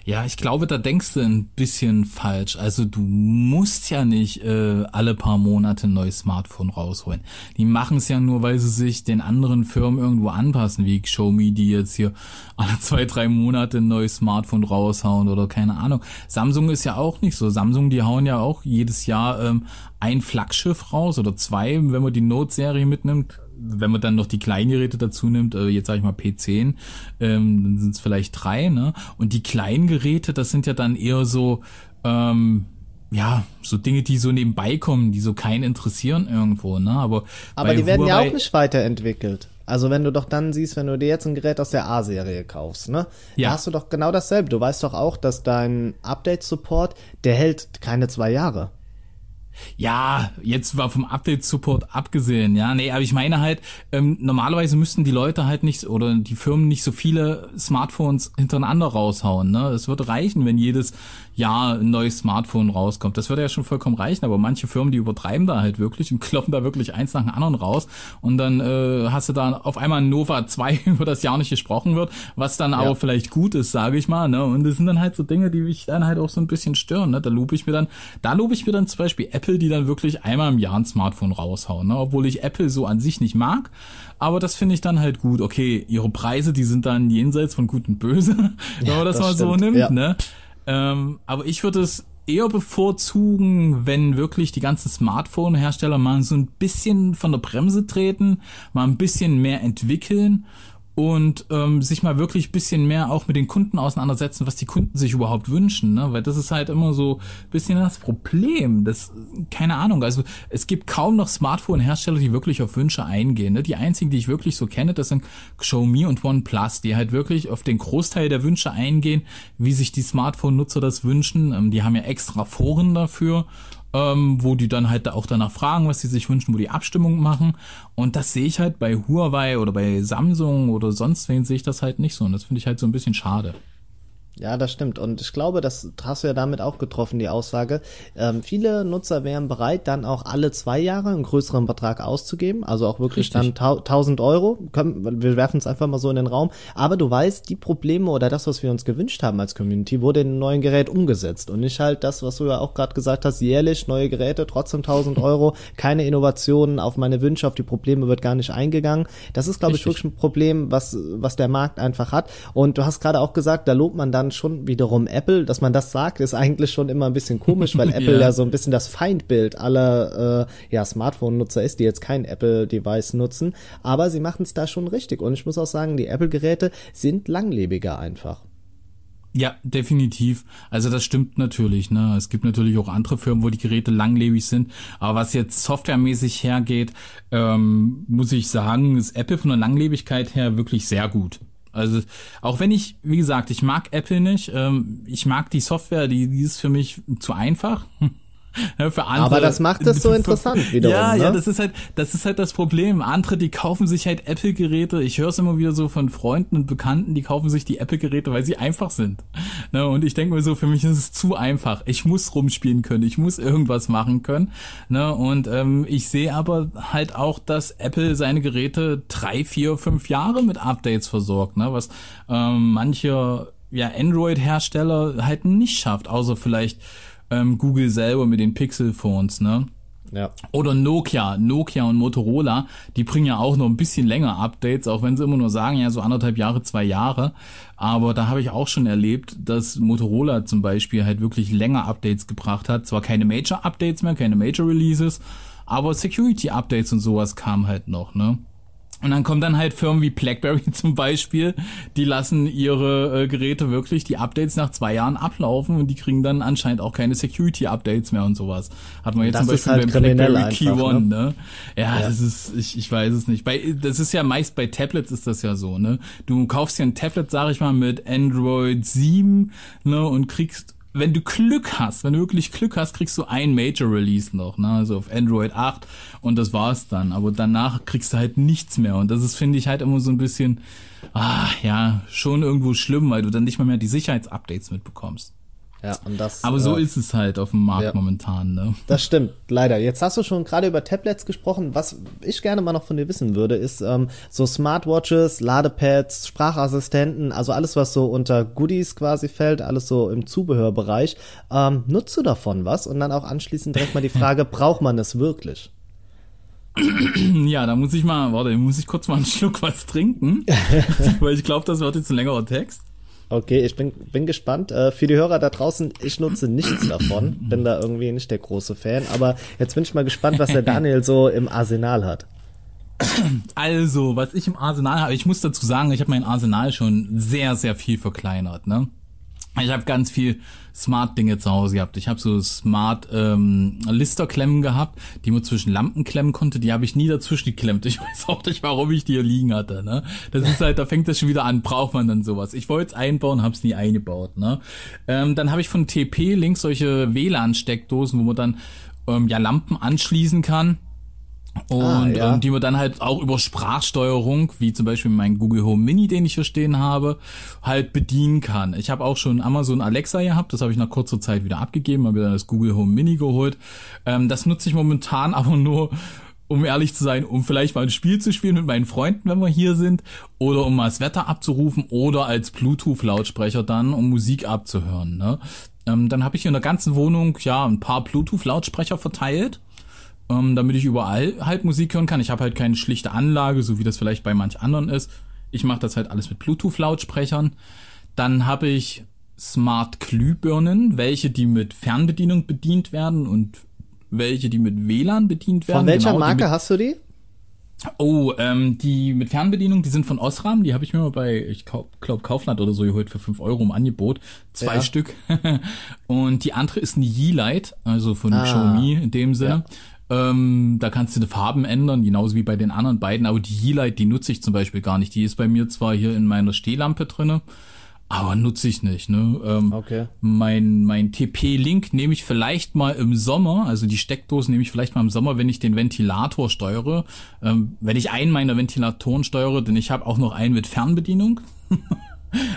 Ja, ich glaube, da denkst du ein bisschen falsch. Also du musst ja nicht äh, alle paar Monate ein neues Smartphone rausholen. Die machen es ja nur, weil sie sich den anderen Firmen irgendwo anpassen, wie Xiaomi, die jetzt hier alle zwei, drei Monate ein neues Smartphone raushauen oder keine Ahnung. Samsung ist ja auch nicht so. Samsung, die hauen ja auch jedes Jahr ähm, ein Flaggschiff raus oder zwei, wenn man die Note-Serie mitnimmt wenn man dann noch die kleinen Geräte dazu nimmt, äh, jetzt sage ich mal P10, ähm, dann sind es vielleicht drei, ne? Und die kleinen Geräte, das sind ja dann eher so, ähm, ja, so Dinge, die so nebenbei kommen, die so keinen interessieren irgendwo, ne? Aber, Aber die werden Huawei ja auch nicht weiterentwickelt. Also wenn du doch dann siehst, wenn du dir jetzt ein Gerät aus der A-Serie kaufst, ne? Ja. Da hast du doch genau dasselbe. Du weißt doch auch, dass dein Update-Support, der hält keine zwei Jahre. Ja, jetzt war vom Update-Support abgesehen, ja. Nee, aber ich meine halt, ähm, normalerweise müssten die Leute halt nicht oder die Firmen nicht so viele Smartphones hintereinander raushauen. Ne? Es würde reichen, wenn jedes Jahr ein neues Smartphone rauskommt. Das würde ja schon vollkommen reichen, aber manche Firmen, die übertreiben da halt wirklich und kloppen da wirklich eins nach dem anderen raus. Und dann äh, hast du da auf einmal ein Nova 2, über das Jahr nicht gesprochen wird, was dann ja. aber vielleicht gut ist, sage ich mal. Ne? Und das sind dann halt so Dinge, die mich dann halt auch so ein bisschen stören. Ne? Da lobe ich mir dann, da lobe ich mir dann zum Beispiel Apple Apple, die dann wirklich einmal im Jahr ein Smartphone raushauen, ne? obwohl ich Apple so an sich nicht mag. Aber das finde ich dann halt gut. Okay, ihre Preise, die sind dann jenseits von gut und böse, wenn ja, man das, das mal stimmt. so nimmt. Ja. Ne? Ähm, aber ich würde es eher bevorzugen, wenn wirklich die ganzen Smartphone-Hersteller mal so ein bisschen von der Bremse treten, mal ein bisschen mehr entwickeln und ähm, sich mal wirklich bisschen mehr auch mit den Kunden auseinandersetzen, was die Kunden sich überhaupt wünschen, ne? Weil das ist halt immer so bisschen das Problem. Das, keine Ahnung, also es gibt kaum noch Smartphone-Hersteller, die wirklich auf Wünsche eingehen. Ne? Die einzigen, die ich wirklich so kenne, das sind Xiaomi und OnePlus, die halt wirklich auf den Großteil der Wünsche eingehen, wie sich die Smartphone-Nutzer das wünschen. Ähm, die haben ja extra Foren dafür ähm, wo die dann halt auch danach fragen, was sie sich wünschen, wo die Abstimmung machen. Und das sehe ich halt bei Huawei oder bei Samsung oder sonst wen sehe ich das halt nicht so. Und das finde ich halt so ein bisschen schade. Ja, das stimmt. Und ich glaube, das hast du ja damit auch getroffen, die Aussage. Ähm, viele Nutzer wären bereit, dann auch alle zwei Jahre einen größeren Betrag auszugeben. Also auch wirklich Richtig. dann 1000 Euro. Wir werfen es einfach mal so in den Raum. Aber du weißt, die Probleme oder das, was wir uns gewünscht haben als Community, wurde in einem neuen Gerät umgesetzt. Und nicht halt das, was du ja auch gerade gesagt hast, jährlich neue Geräte, trotzdem 1000 Euro, keine Innovationen auf meine Wünsche, auf die Probleme wird gar nicht eingegangen. Das ist, glaube ich, wirklich ein Problem, was, was der Markt einfach hat. Und du hast gerade auch gesagt, da lobt man dann dann schon wiederum Apple, dass man das sagt, ist eigentlich schon immer ein bisschen komisch, weil Apple ja. ja so ein bisschen das Feindbild aller äh, ja, Smartphone-Nutzer ist, die jetzt kein Apple-Device nutzen. Aber sie machen es da schon richtig. Und ich muss auch sagen, die Apple-Geräte sind langlebiger einfach. Ja, definitiv. Also das stimmt natürlich. Ne? Es gibt natürlich auch andere Firmen, wo die Geräte langlebig sind. Aber was jetzt softwaremäßig hergeht, ähm, muss ich sagen, ist Apple von der Langlebigkeit her wirklich sehr gut. Also auch wenn ich, wie gesagt, ich mag Apple nicht, ähm, ich mag die Software, die, die ist für mich zu einfach. Für andere, Aber das macht es so interessant wiederum. Ja, ne? ja, das ist halt, das ist halt das Problem. Andere, die kaufen sich halt Apple-Geräte. Ich höre es immer wieder so von Freunden und Bekannten, die kaufen sich die Apple-Geräte, weil sie einfach sind. Ne? Und ich denke mir so, für mich ist es zu einfach. Ich muss rumspielen können, ich muss irgendwas machen können. Ne? Und ähm, ich sehe aber halt auch, dass Apple seine Geräte drei, vier, fünf Jahre mit Updates versorgt, ne? was ähm, manche ja, Android-Hersteller halt nicht schafft, außer vielleicht ähm, Google selber mit den Pixel-Phones, ne? Ja. Oder Nokia, Nokia und Motorola, die bringen ja auch noch ein bisschen länger Updates, auch wenn sie immer nur sagen, ja, so anderthalb Jahre, zwei Jahre. Aber da habe ich auch schon erlebt, dass Motorola zum Beispiel halt wirklich länger Updates gebracht hat. Zwar keine Major Updates mehr, keine Major Releases, aber Security Updates und sowas kam halt noch, ne? Und dann kommen dann halt Firmen wie BlackBerry zum Beispiel, die lassen ihre äh, Geräte wirklich die Updates nach zwei Jahren ablaufen und die kriegen dann anscheinend auch keine Security-Updates mehr und sowas. Hat man jetzt das zum Beispiel halt beim BlackBerry Key One, ne? ne? Ja, ja, das ist, ich, ich weiß es nicht. Bei, das ist ja meist bei Tablets ist das ja so, ne? Du kaufst dir ein Tablet, sag ich mal, mit Android 7, ne, und kriegst wenn du Glück hast, wenn du wirklich Glück hast, kriegst du ein Major Release noch, ne? Also auf Android 8 und das war's dann. Aber danach kriegst du halt nichts mehr. Und das ist, finde ich, halt immer so ein bisschen, ah, ja, schon irgendwo schlimm, weil du dann nicht mal mehr die Sicherheitsupdates mitbekommst. Ja, und das. Aber so äh, ist es halt auf dem Markt ja, momentan, ne? Das stimmt, leider. Jetzt hast du schon gerade über Tablets gesprochen. Was ich gerne mal noch von dir wissen würde, ist ähm, so Smartwatches, Ladepads, Sprachassistenten, also alles, was so unter Goodies quasi fällt, alles so im Zubehörbereich. Ähm, nutzt du davon was? Und dann auch anschließend direkt mal die Frage, braucht man es wirklich? Ja, da muss ich mal, warte, muss ich kurz mal einen Schluck was trinken, weil ich glaube, das wird jetzt ein längerer Text. Okay, ich bin, bin gespannt. Äh, für die Hörer da draußen, ich nutze nichts davon. Bin da irgendwie nicht der große Fan. Aber jetzt bin ich mal gespannt, was der Daniel so im Arsenal hat. Also, was ich im Arsenal habe, ich muss dazu sagen, ich habe mein Arsenal schon sehr, sehr viel verkleinert. Ne? Ich habe ganz viel Smart-Dinge zu Hause gehabt. Ich habe so Smart ähm, Listerklemmen gehabt, die man zwischen Lampen klemmen konnte. Die habe ich nie dazwischen geklemmt. Ich weiß auch nicht, warum ich die hier liegen hatte. Ne? Das ist halt, da fängt das schon wieder an. Braucht man dann sowas? Ich wollte es einbauen, habe es nie eingebaut. Ne? Ähm, dann habe ich von TP links solche WLAN-Steckdosen, wo man dann ähm, ja Lampen anschließen kann und ah, ja. ähm, die man dann halt auch über Sprachsteuerung, wie zum Beispiel mein Google Home Mini, den ich hier stehen habe, halt bedienen kann. Ich habe auch schon Amazon Alexa gehabt, das habe ich nach kurzer Zeit wieder abgegeben, habe dann das Google Home Mini geholt. Ähm, das nutze ich momentan aber nur um ehrlich zu sein, um vielleicht mal ein Spiel zu spielen mit meinen Freunden, wenn wir hier sind, oder um mal das Wetter abzurufen oder als Bluetooth-Lautsprecher dann, um Musik abzuhören. Ne? Ähm, dann habe ich in der ganzen Wohnung ja ein paar Bluetooth-Lautsprecher verteilt, ähm, damit ich überall halt Musik hören kann. Ich habe halt keine schlichte Anlage, so wie das vielleicht bei manch anderen ist. Ich mache das halt alles mit Bluetooth-Lautsprechern. Dann habe ich Smart Glühbirnen, welche die mit Fernbedienung bedient werden und welche die mit WLAN bedient werden. Von welcher genau, Marke hast du die? Oh, ähm, die mit Fernbedienung, die sind von Osram, die habe ich mir mal bei, ich glaube Kaufland oder so geholt für fünf Euro im Angebot. Zwei ja. Stück. und die andere ist eine Yeelight, also von ah. Xiaomi in dem Sinne. Ja. Ähm, da kannst du die Farben ändern, genauso wie bei den anderen beiden, aber die Yeelight, die nutze ich zum Beispiel gar nicht. Die ist bei mir zwar hier in meiner Stehlampe drinne, aber nutze ich nicht. Ne? Ähm, okay. Mein, mein TP-Link nehme ich vielleicht mal im Sommer, also die Steckdose nehme ich vielleicht mal im Sommer, wenn ich den Ventilator steuere. Ähm, wenn ich einen meiner Ventilatoren steuere, denn ich habe auch noch einen mit Fernbedienung.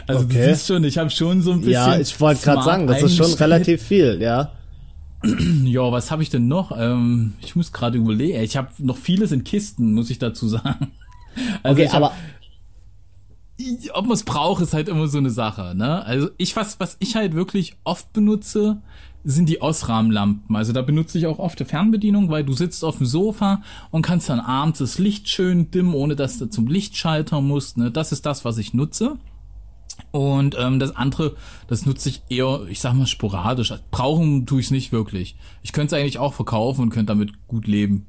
also okay. du siehst schon, ich habe schon so ein bisschen. Ja, ich wollte gerade sagen, das ist schon relativ viel, ja. Ja, was habe ich denn noch? Ähm, ich muss gerade überlegen. Ich habe noch vieles in Kisten, muss ich dazu sagen. Also okay, aber ob man es braucht, ist halt immer so eine Sache, ne? Also ich was, was ich halt wirklich oft benutze, sind die Osram-Lampen. Also da benutze ich auch oft die Fernbedienung, weil du sitzt auf dem Sofa und kannst dann abends das Licht schön dimmen, ohne dass du zum Lichtschalter musst. Ne? Das ist das, was ich nutze. Und ähm, das andere, das nutze ich eher, ich sag mal, sporadisch. Brauchen tue ich es nicht wirklich. Ich könnte es eigentlich auch verkaufen und könnte damit gut leben.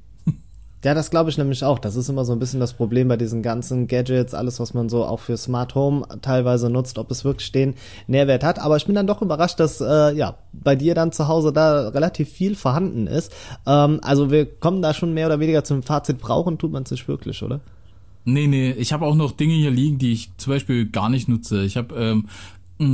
Ja, das glaube ich nämlich auch. Das ist immer so ein bisschen das Problem bei diesen ganzen Gadgets, alles, was man so auch für Smart Home teilweise nutzt, ob es wirklich den Nährwert hat. Aber ich bin dann doch überrascht, dass äh, ja bei dir dann zu Hause da relativ viel vorhanden ist. Ähm, also wir kommen da schon mehr oder weniger zum Fazit, brauchen tut man es nicht wirklich, oder? Nee, nee, ich habe auch noch Dinge hier liegen, die ich zum Beispiel gar nicht nutze. Ich habe ähm,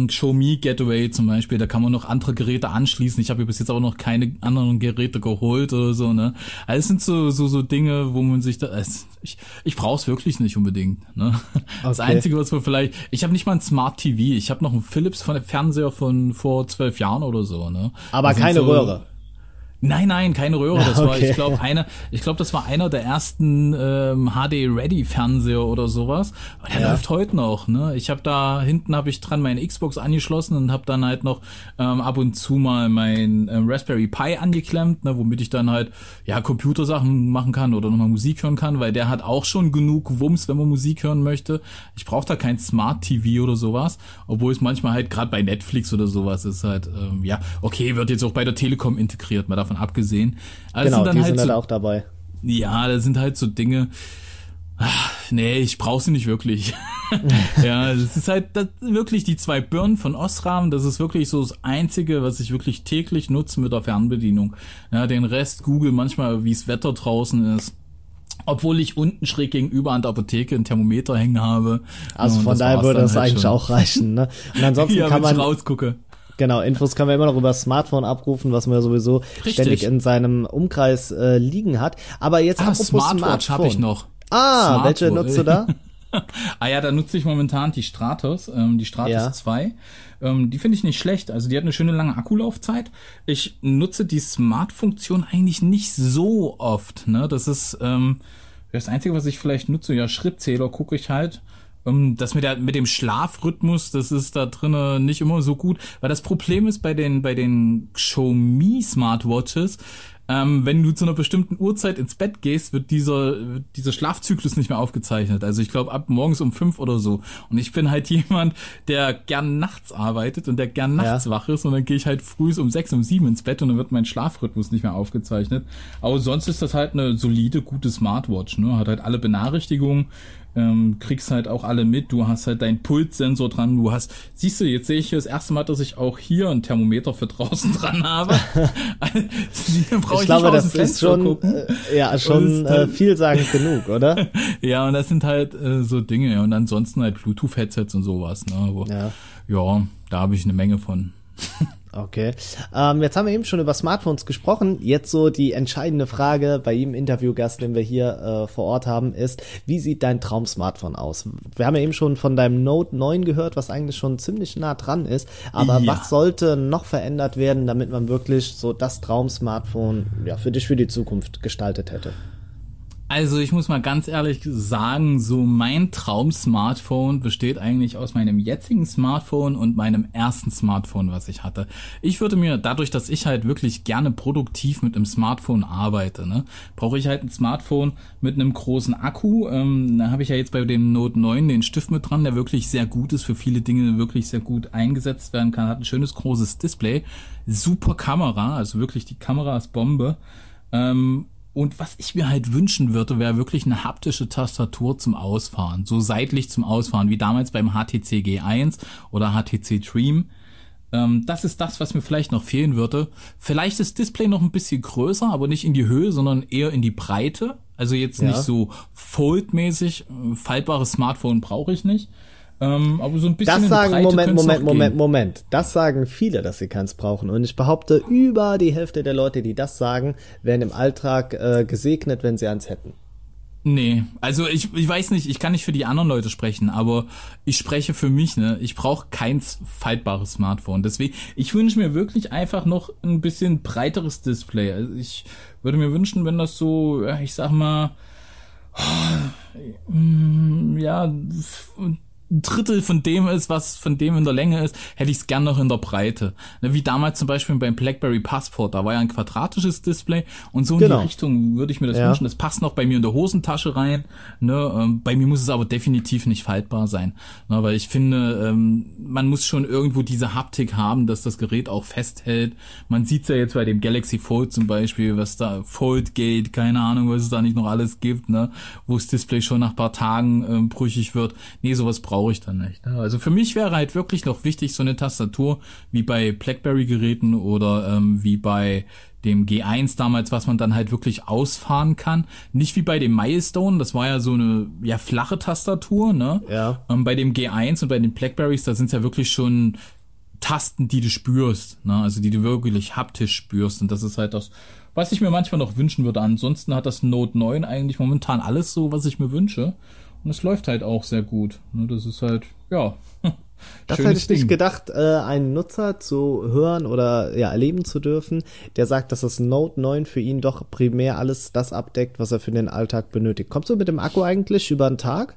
Show Me Getaway zum Beispiel, da kann man noch andere Geräte anschließen. Ich habe bis jetzt aber noch keine anderen Geräte geholt oder so, ne? Also es sind so, so, so Dinge, wo man sich da. Also ich ich brauche es wirklich nicht unbedingt. Ne? Okay. Das Einzige, was man vielleicht. Ich habe nicht mal ein Smart TV, ich habe noch einen Philips von Fernseher von vor zwölf Jahren oder so, ne? Aber keine so, Röhre. Nein, nein, keine Röhre. Das okay. war, ich glaube, einer, ich glaube, das war einer der ersten ähm, HD-Ready-Fernseher oder sowas. Aber der ja. läuft heute noch. Ne? Ich habe da hinten habe ich dran meine Xbox angeschlossen und habe dann halt noch ähm, ab und zu mal mein ähm, Raspberry Pi angeklemmt, ne, womit ich dann halt ja Computersachen machen kann oder nochmal Musik hören kann, weil der hat auch schon genug Wumms, wenn man Musik hören möchte. Ich brauche da kein Smart TV oder sowas, obwohl es manchmal halt gerade bei Netflix oder sowas ist halt ähm, ja okay, wird jetzt auch bei der Telekom integriert. Man darf davon abgesehen. Also genau, sind dann die halt sind so, halt auch dabei. Ja, da sind halt so Dinge. Ach, nee, ich brauche sie nicht wirklich. ja, das ist halt das, wirklich die zwei Birnen von Osram. Das ist wirklich so das Einzige, was ich wirklich täglich nutze mit der Fernbedienung. Ja, den Rest Google manchmal, wie es Wetter draußen ist. Obwohl ich unten schräg gegenüber an der Apotheke ein Thermometer hängen habe. Also von daher würde das halt eigentlich schon. auch reichen. Ne? Und ansonsten ja, kann man rausgucke. Genau, Infos kann man immer noch über das Smartphone abrufen, was man ja sowieso Richtig. ständig in seinem Umkreis äh, liegen hat. Aber jetzt ah, Smartwatch habe ich noch. Ah, Smartwatch. welche nutzt du da? ah ja, da nutze ich momentan die Stratos, ähm, die Stratos ja. 2. Ähm, die finde ich nicht schlecht. Also die hat eine schöne lange Akkulaufzeit. Ich nutze die Smart-Funktion eigentlich nicht so oft. Ne? Das ist ähm, das Einzige, was ich vielleicht nutze. Ja, Schrittzähler gucke ich halt. Ähm, das mit, der, mit dem Schlafrhythmus, das ist da drinnen nicht immer so gut, weil das Problem ist bei den bei den Xiaomi Smartwatches, ähm, wenn du zu einer bestimmten Uhrzeit ins Bett gehst, wird dieser, dieser Schlafzyklus nicht mehr aufgezeichnet. Also ich glaube ab morgens um fünf oder so. Und ich bin halt jemand, der gern nachts arbeitet und der gern nachts ja. wach ist und dann gehe ich halt früh um sechs, um sieben ins Bett und dann wird mein Schlafrhythmus nicht mehr aufgezeichnet. Aber sonst ist das halt eine solide, gute Smartwatch. Ne? Hat halt alle Benachrichtigungen, ähm, kriegst halt auch alle mit. Du hast halt deinen Pulssensor dran. Du hast, siehst du, jetzt sehe ich hier das erste Mal, dass ich auch hier ein Thermometer für draußen dran habe. ich, ich glaube, das ist schon, äh, ja, schon äh, vielsagend genug, oder? ja, und das sind halt äh, so Dinge. Ja. Und ansonsten halt Bluetooth-Headsets und sowas. Ne? Aber, ja. ja, da habe ich eine Menge von. Okay. Ähm, jetzt haben wir eben schon über Smartphones gesprochen. Jetzt so die entscheidende Frage bei jedem Interviewgast, den wir hier äh, vor Ort haben, ist, wie sieht dein Traum-Smartphone aus? Wir haben ja eben schon von deinem Note 9 gehört, was eigentlich schon ziemlich nah dran ist. Aber ja. was sollte noch verändert werden, damit man wirklich so das Traum-Smartphone ja, für dich für die Zukunft gestaltet hätte? Also ich muss mal ganz ehrlich sagen, so mein Traum-Smartphone besteht eigentlich aus meinem jetzigen Smartphone und meinem ersten Smartphone, was ich hatte. Ich würde mir, dadurch, dass ich halt wirklich gerne produktiv mit einem Smartphone arbeite, ne, brauche ich halt ein Smartphone mit einem großen Akku. Ähm, da habe ich ja jetzt bei dem Note 9 den Stift mit dran, der wirklich sehr gut ist, für viele Dinge wirklich sehr gut eingesetzt werden kann, hat ein schönes großes Display, super Kamera, also wirklich die Kamera ist Bombe. Ähm, und was ich mir halt wünschen würde, wäre wirklich eine haptische Tastatur zum Ausfahren, so seitlich zum Ausfahren, wie damals beim HTC G1 oder HTC Dream. Ähm, das ist das, was mir vielleicht noch fehlen würde. Vielleicht das Display noch ein bisschen größer, aber nicht in die Höhe, sondern eher in die Breite. Also jetzt ja. nicht so foldmäßig. Faltbares Smartphone brauche ich nicht. Ähm, aber so ein bisschen das sagen, Moment, Moment, Moment, Moment. Das sagen viele, dass sie keins brauchen. Und ich behaupte, über die Hälfte der Leute, die das sagen, werden im Alltag äh, gesegnet, wenn sie eins hätten. Nee, also ich, ich weiß nicht, ich kann nicht für die anderen Leute sprechen, aber ich spreche für mich, ne? Ich brauche kein faltbares Smartphone. Deswegen, ich wünsche mir wirklich einfach noch ein bisschen breiteres Display. Also ich würde mir wünschen, wenn das so, ich sag mal, ja, ein Drittel von dem ist, was von dem in der Länge ist, hätte ich es gern noch in der Breite. Ne, wie damals zum Beispiel beim BlackBerry Passport, da war ja ein quadratisches Display und so in genau. die Richtung würde ich mir das ja. wünschen. Das passt noch bei mir in der Hosentasche rein. Ne? Ähm, bei mir muss es aber definitiv nicht faltbar sein, ne? weil ich finde, ähm, man muss schon irgendwo diese Haptik haben, dass das Gerät auch festhält. Man sieht's ja jetzt bei dem Galaxy Fold zum Beispiel, was da Foldgate, keine Ahnung, was es da nicht noch alles gibt, ne? wo das Display schon nach paar Tagen ähm, brüchig wird. Nee, sowas braucht brauche ich dann nicht. Ne? Also für mich wäre halt wirklich noch wichtig so eine Tastatur wie bei BlackBerry-Geräten oder ähm, wie bei dem G1 damals, was man dann halt wirklich ausfahren kann. Nicht wie bei dem Milestone, das war ja so eine ja flache Tastatur, ne? Ja. Ähm, bei dem G1 und bei den Blackberries, da sind es ja wirklich schon Tasten, die du spürst, ne? Also die du wirklich haptisch spürst. Und das ist halt das, was ich mir manchmal noch wünschen würde. Ansonsten hat das Note 9 eigentlich momentan alles so, was ich mir wünsche. Und es läuft halt auch sehr gut. Ne, das ist halt, ja. Das hätte ich Ding. nicht gedacht, äh, einen Nutzer zu hören oder ja, erleben zu dürfen, der sagt, dass das Note 9 für ihn doch primär alles das abdeckt, was er für den Alltag benötigt. Kommst du mit dem Akku eigentlich über den Tag?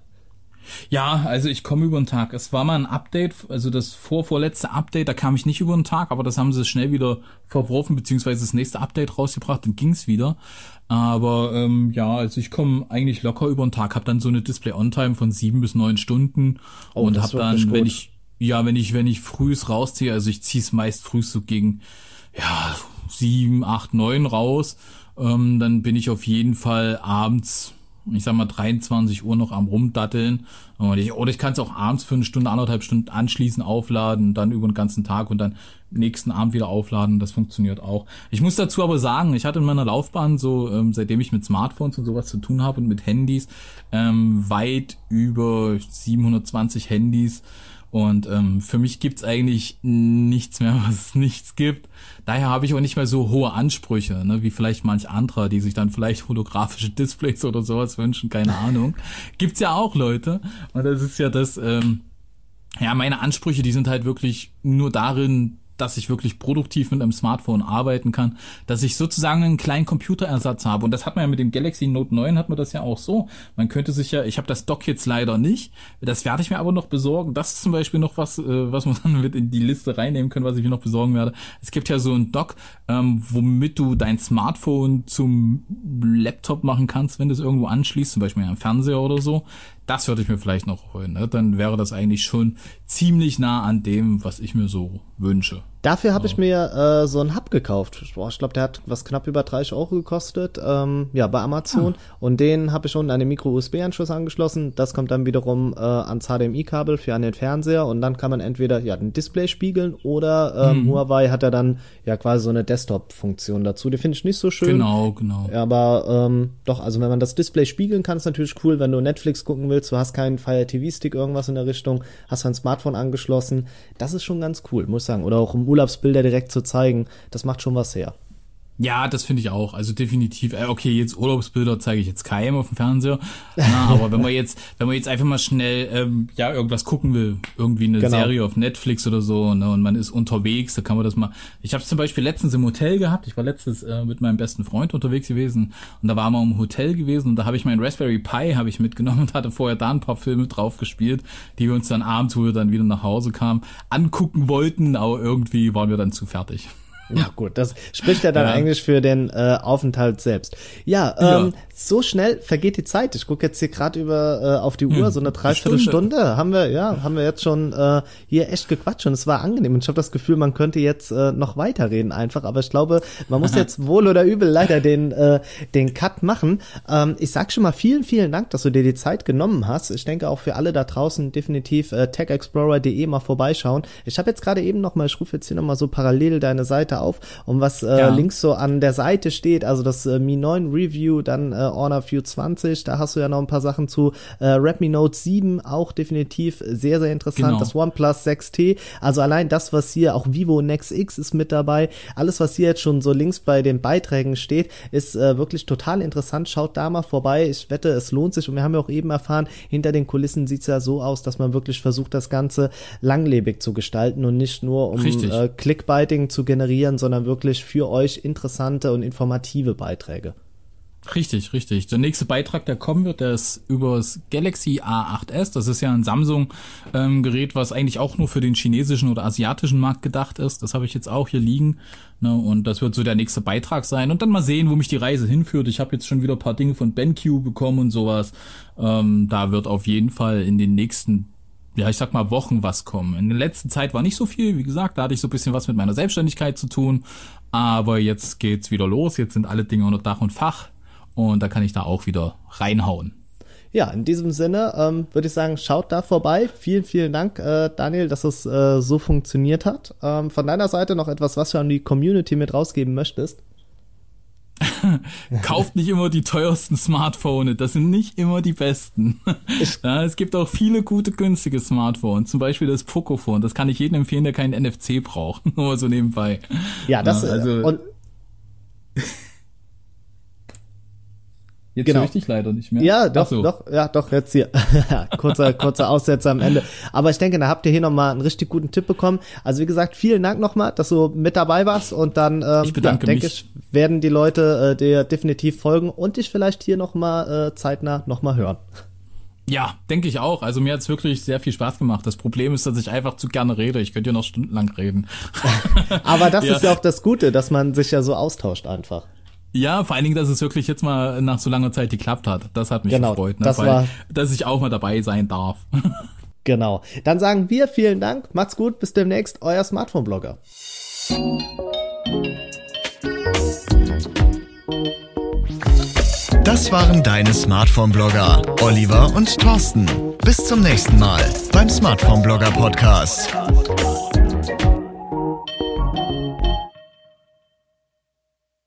Ja, also ich komme über den Tag. Es war mal ein Update, also das vorvorletzte Update, da kam ich nicht über den Tag, aber das haben sie schnell wieder verworfen, beziehungsweise das nächste Update rausgebracht, dann ging's wieder. Aber ähm, ja, also ich komme eigentlich locker über den Tag, habe dann so eine Display-On-Time von sieben bis neun Stunden oh, und habe dann, wenn ich ja, wenn ich wenn ich frühs rausziehe, also ich ziehe es meist frühs so gegen ja sieben, acht, neun raus, ähm, dann bin ich auf jeden Fall abends ich sag mal 23 Uhr noch am rumdatteln. Ich, oder ich kann es auch abends für eine Stunde, anderthalb Stunden anschließen, aufladen, dann über den ganzen Tag und dann nächsten Abend wieder aufladen. Das funktioniert auch. Ich muss dazu aber sagen, ich hatte in meiner Laufbahn so, ähm, seitdem ich mit Smartphones und sowas zu tun habe und mit Handys, ähm, weit über 720 Handys und ähm, für mich gibt's eigentlich nichts mehr, was es nichts gibt. Daher habe ich auch nicht mehr so hohe Ansprüche, ne, wie vielleicht manch anderer, die sich dann vielleicht holographische Displays oder sowas wünschen, keine Ahnung. Gibt's ja auch Leute. Und das ist ja das, ähm, ja, meine Ansprüche, die sind halt wirklich nur darin, dass ich wirklich produktiv mit einem Smartphone arbeiten kann, dass ich sozusagen einen kleinen Computerersatz habe. Und das hat man ja mit dem Galaxy Note 9 hat man das ja auch so. Man könnte sich ja, ich habe das Dock jetzt leider nicht, das werde ich mir aber noch besorgen. Das ist zum Beispiel noch was, äh, was man dann mit in die Liste reinnehmen können, was ich mir noch besorgen werde. Es gibt ja so ein Dock, ähm, womit du dein Smartphone zum Laptop machen kannst, wenn du es irgendwo anschließt, zum Beispiel am Fernseher oder so. Das würde ich mir vielleicht noch holen. Ne? Dann wäre das eigentlich schon ziemlich nah an dem, was ich mir so wünsche. Dafür habe ich mir äh, so einen Hub gekauft. Boah, ich glaube, der hat was knapp über 30 Euro gekostet. Ähm, ja, bei Amazon. Ah. Und den habe ich unten an den Micro-USB-Anschluss angeschlossen. Das kommt dann wiederum äh, ans HDMI-Kabel für an den Fernseher. Und dann kann man entweder ja den Display spiegeln oder ähm, mhm. Huawei hat ja dann ja quasi so eine Desktop-Funktion dazu. Die finde ich nicht so schön. Genau, genau. Aber ähm, doch, also wenn man das Display spiegeln kann, ist natürlich cool, wenn du Netflix gucken willst. Du hast keinen Fire TV-Stick, irgendwas in der Richtung, hast dein Smartphone angeschlossen. Das ist schon ganz cool, muss ich sagen. Oder auch im Urlaubsbilder direkt zu zeigen, das macht schon was her. Ja, das finde ich auch. Also definitiv. Äh, okay, jetzt Urlaubsbilder zeige ich jetzt keinem auf dem Fernseher. Na, aber wenn man jetzt, wenn man jetzt einfach mal schnell ähm, ja irgendwas gucken will, irgendwie eine genau. Serie auf Netflix oder so, ne, und man ist unterwegs, da kann man das mal. Ich habe zum Beispiel letztens im Hotel gehabt. Ich war letztens äh, mit meinem besten Freund unterwegs gewesen und da war man im Hotel gewesen und da habe ich meinen Raspberry Pi habe ich mitgenommen und hatte vorher da ein paar Filme drauf gespielt, die wir uns dann abends, wo wir dann wieder nach Hause kamen, angucken wollten, aber irgendwie waren wir dann zu fertig. Ja gut, das spricht ja dann ja. eigentlich für den äh, Aufenthalt selbst. Ja, ähm, ja. So schnell vergeht die Zeit. Ich gucke jetzt hier gerade über äh, auf die Uhr, hm, so eine Dreiviertelstunde Stunde. haben wir, ja, haben wir jetzt schon äh, hier echt gequatscht und es war angenehm. Und ich habe das Gefühl, man könnte jetzt äh, noch weiterreden einfach, aber ich glaube, man muss jetzt wohl oder übel leider den äh, den Cut machen. Ähm, ich sag schon mal vielen, vielen Dank, dass du dir die Zeit genommen hast. Ich denke auch für alle da draußen definitiv äh, techexplorer.de mal vorbeischauen. Ich habe jetzt gerade eben noch mal, ich rufe jetzt hier noch mal so parallel deine Seite Seite auf und was äh, ja. links so an der Seite steht, also das äh, Mi 9 Review, dann äh, Honor View 20, da hast du ja noch ein paar Sachen zu. Äh, Redmi Note 7 auch definitiv sehr, sehr interessant. Genau. Das OnePlus 6T, also allein das, was hier, auch Vivo Nex X ist mit dabei. Alles, was hier jetzt schon so links bei den Beiträgen steht, ist äh, wirklich total interessant. Schaut da mal vorbei. Ich wette, es lohnt sich. Und wir haben ja auch eben erfahren, hinter den Kulissen sieht's ja so aus, dass man wirklich versucht, das Ganze langlebig zu gestalten und nicht nur um äh, Clickbaiting zu generieren, sondern wirklich für euch interessante und informative Beiträge. Richtig, richtig. Der nächste Beitrag, der kommen wird, der ist über das Galaxy A8s. Das ist ja ein Samsung-Gerät, ähm, was eigentlich auch nur für den chinesischen oder asiatischen Markt gedacht ist. Das habe ich jetzt auch hier liegen. Ne? Und das wird so der nächste Beitrag sein. Und dann mal sehen, wo mich die Reise hinführt. Ich habe jetzt schon wieder ein paar Dinge von BenQ bekommen und sowas. Ähm, da wird auf jeden Fall in den nächsten ja, ich sag mal, Wochen was kommen. In der letzten Zeit war nicht so viel, wie gesagt, da hatte ich so ein bisschen was mit meiner Selbstständigkeit zu tun. Aber jetzt geht's wieder los, jetzt sind alle Dinge unter Dach und Fach und da kann ich da auch wieder reinhauen. Ja, in diesem Sinne ähm, würde ich sagen, schaut da vorbei. Vielen, vielen Dank, äh, Daniel, dass es äh, so funktioniert hat. Ähm, von deiner Seite noch etwas, was du an die Community mit rausgeben möchtest? Kauft nicht immer die teuersten Smartphones, das sind nicht immer die besten. ja, es gibt auch viele gute, günstige Smartphones, zum Beispiel das Pocophone, das kann ich jedem empfehlen, der keinen NFC braucht, nur so nebenbei. Ja, das ja, also, und Jetzt genau. höre ich dich leider nicht mehr. Ja, doch, so. doch, ja, doch, jetzt hier. kurzer, kurzer Aussetzer am Ende. Aber ich denke, da habt ihr hier nochmal einen richtig guten Tipp bekommen. Also wie gesagt, vielen Dank nochmal, dass du mit dabei warst und dann, ähm, ich bedanke ja, denke mich. ich, werden die Leute äh, dir definitiv folgen und dich vielleicht hier nochmal äh, zeitnah nochmal hören. Ja, denke ich auch. Also mir hat's wirklich sehr viel Spaß gemacht. Das Problem ist, dass ich einfach zu gerne rede. Ich könnte ja noch stundenlang reden. Aber das ja. ist ja auch das Gute, dass man sich ja so austauscht einfach. Ja, vor allen Dingen, dass es wirklich jetzt mal nach so langer Zeit geklappt hat. Das hat mich genau, gefreut, ne? das Weil, war dass ich auch mal dabei sein darf. genau. Dann sagen wir vielen Dank, macht's gut, bis demnächst, euer Smartphone-Blogger. Das waren deine Smartphone-Blogger, Oliver und Thorsten. Bis zum nächsten Mal beim Smartphone-Blogger Podcast.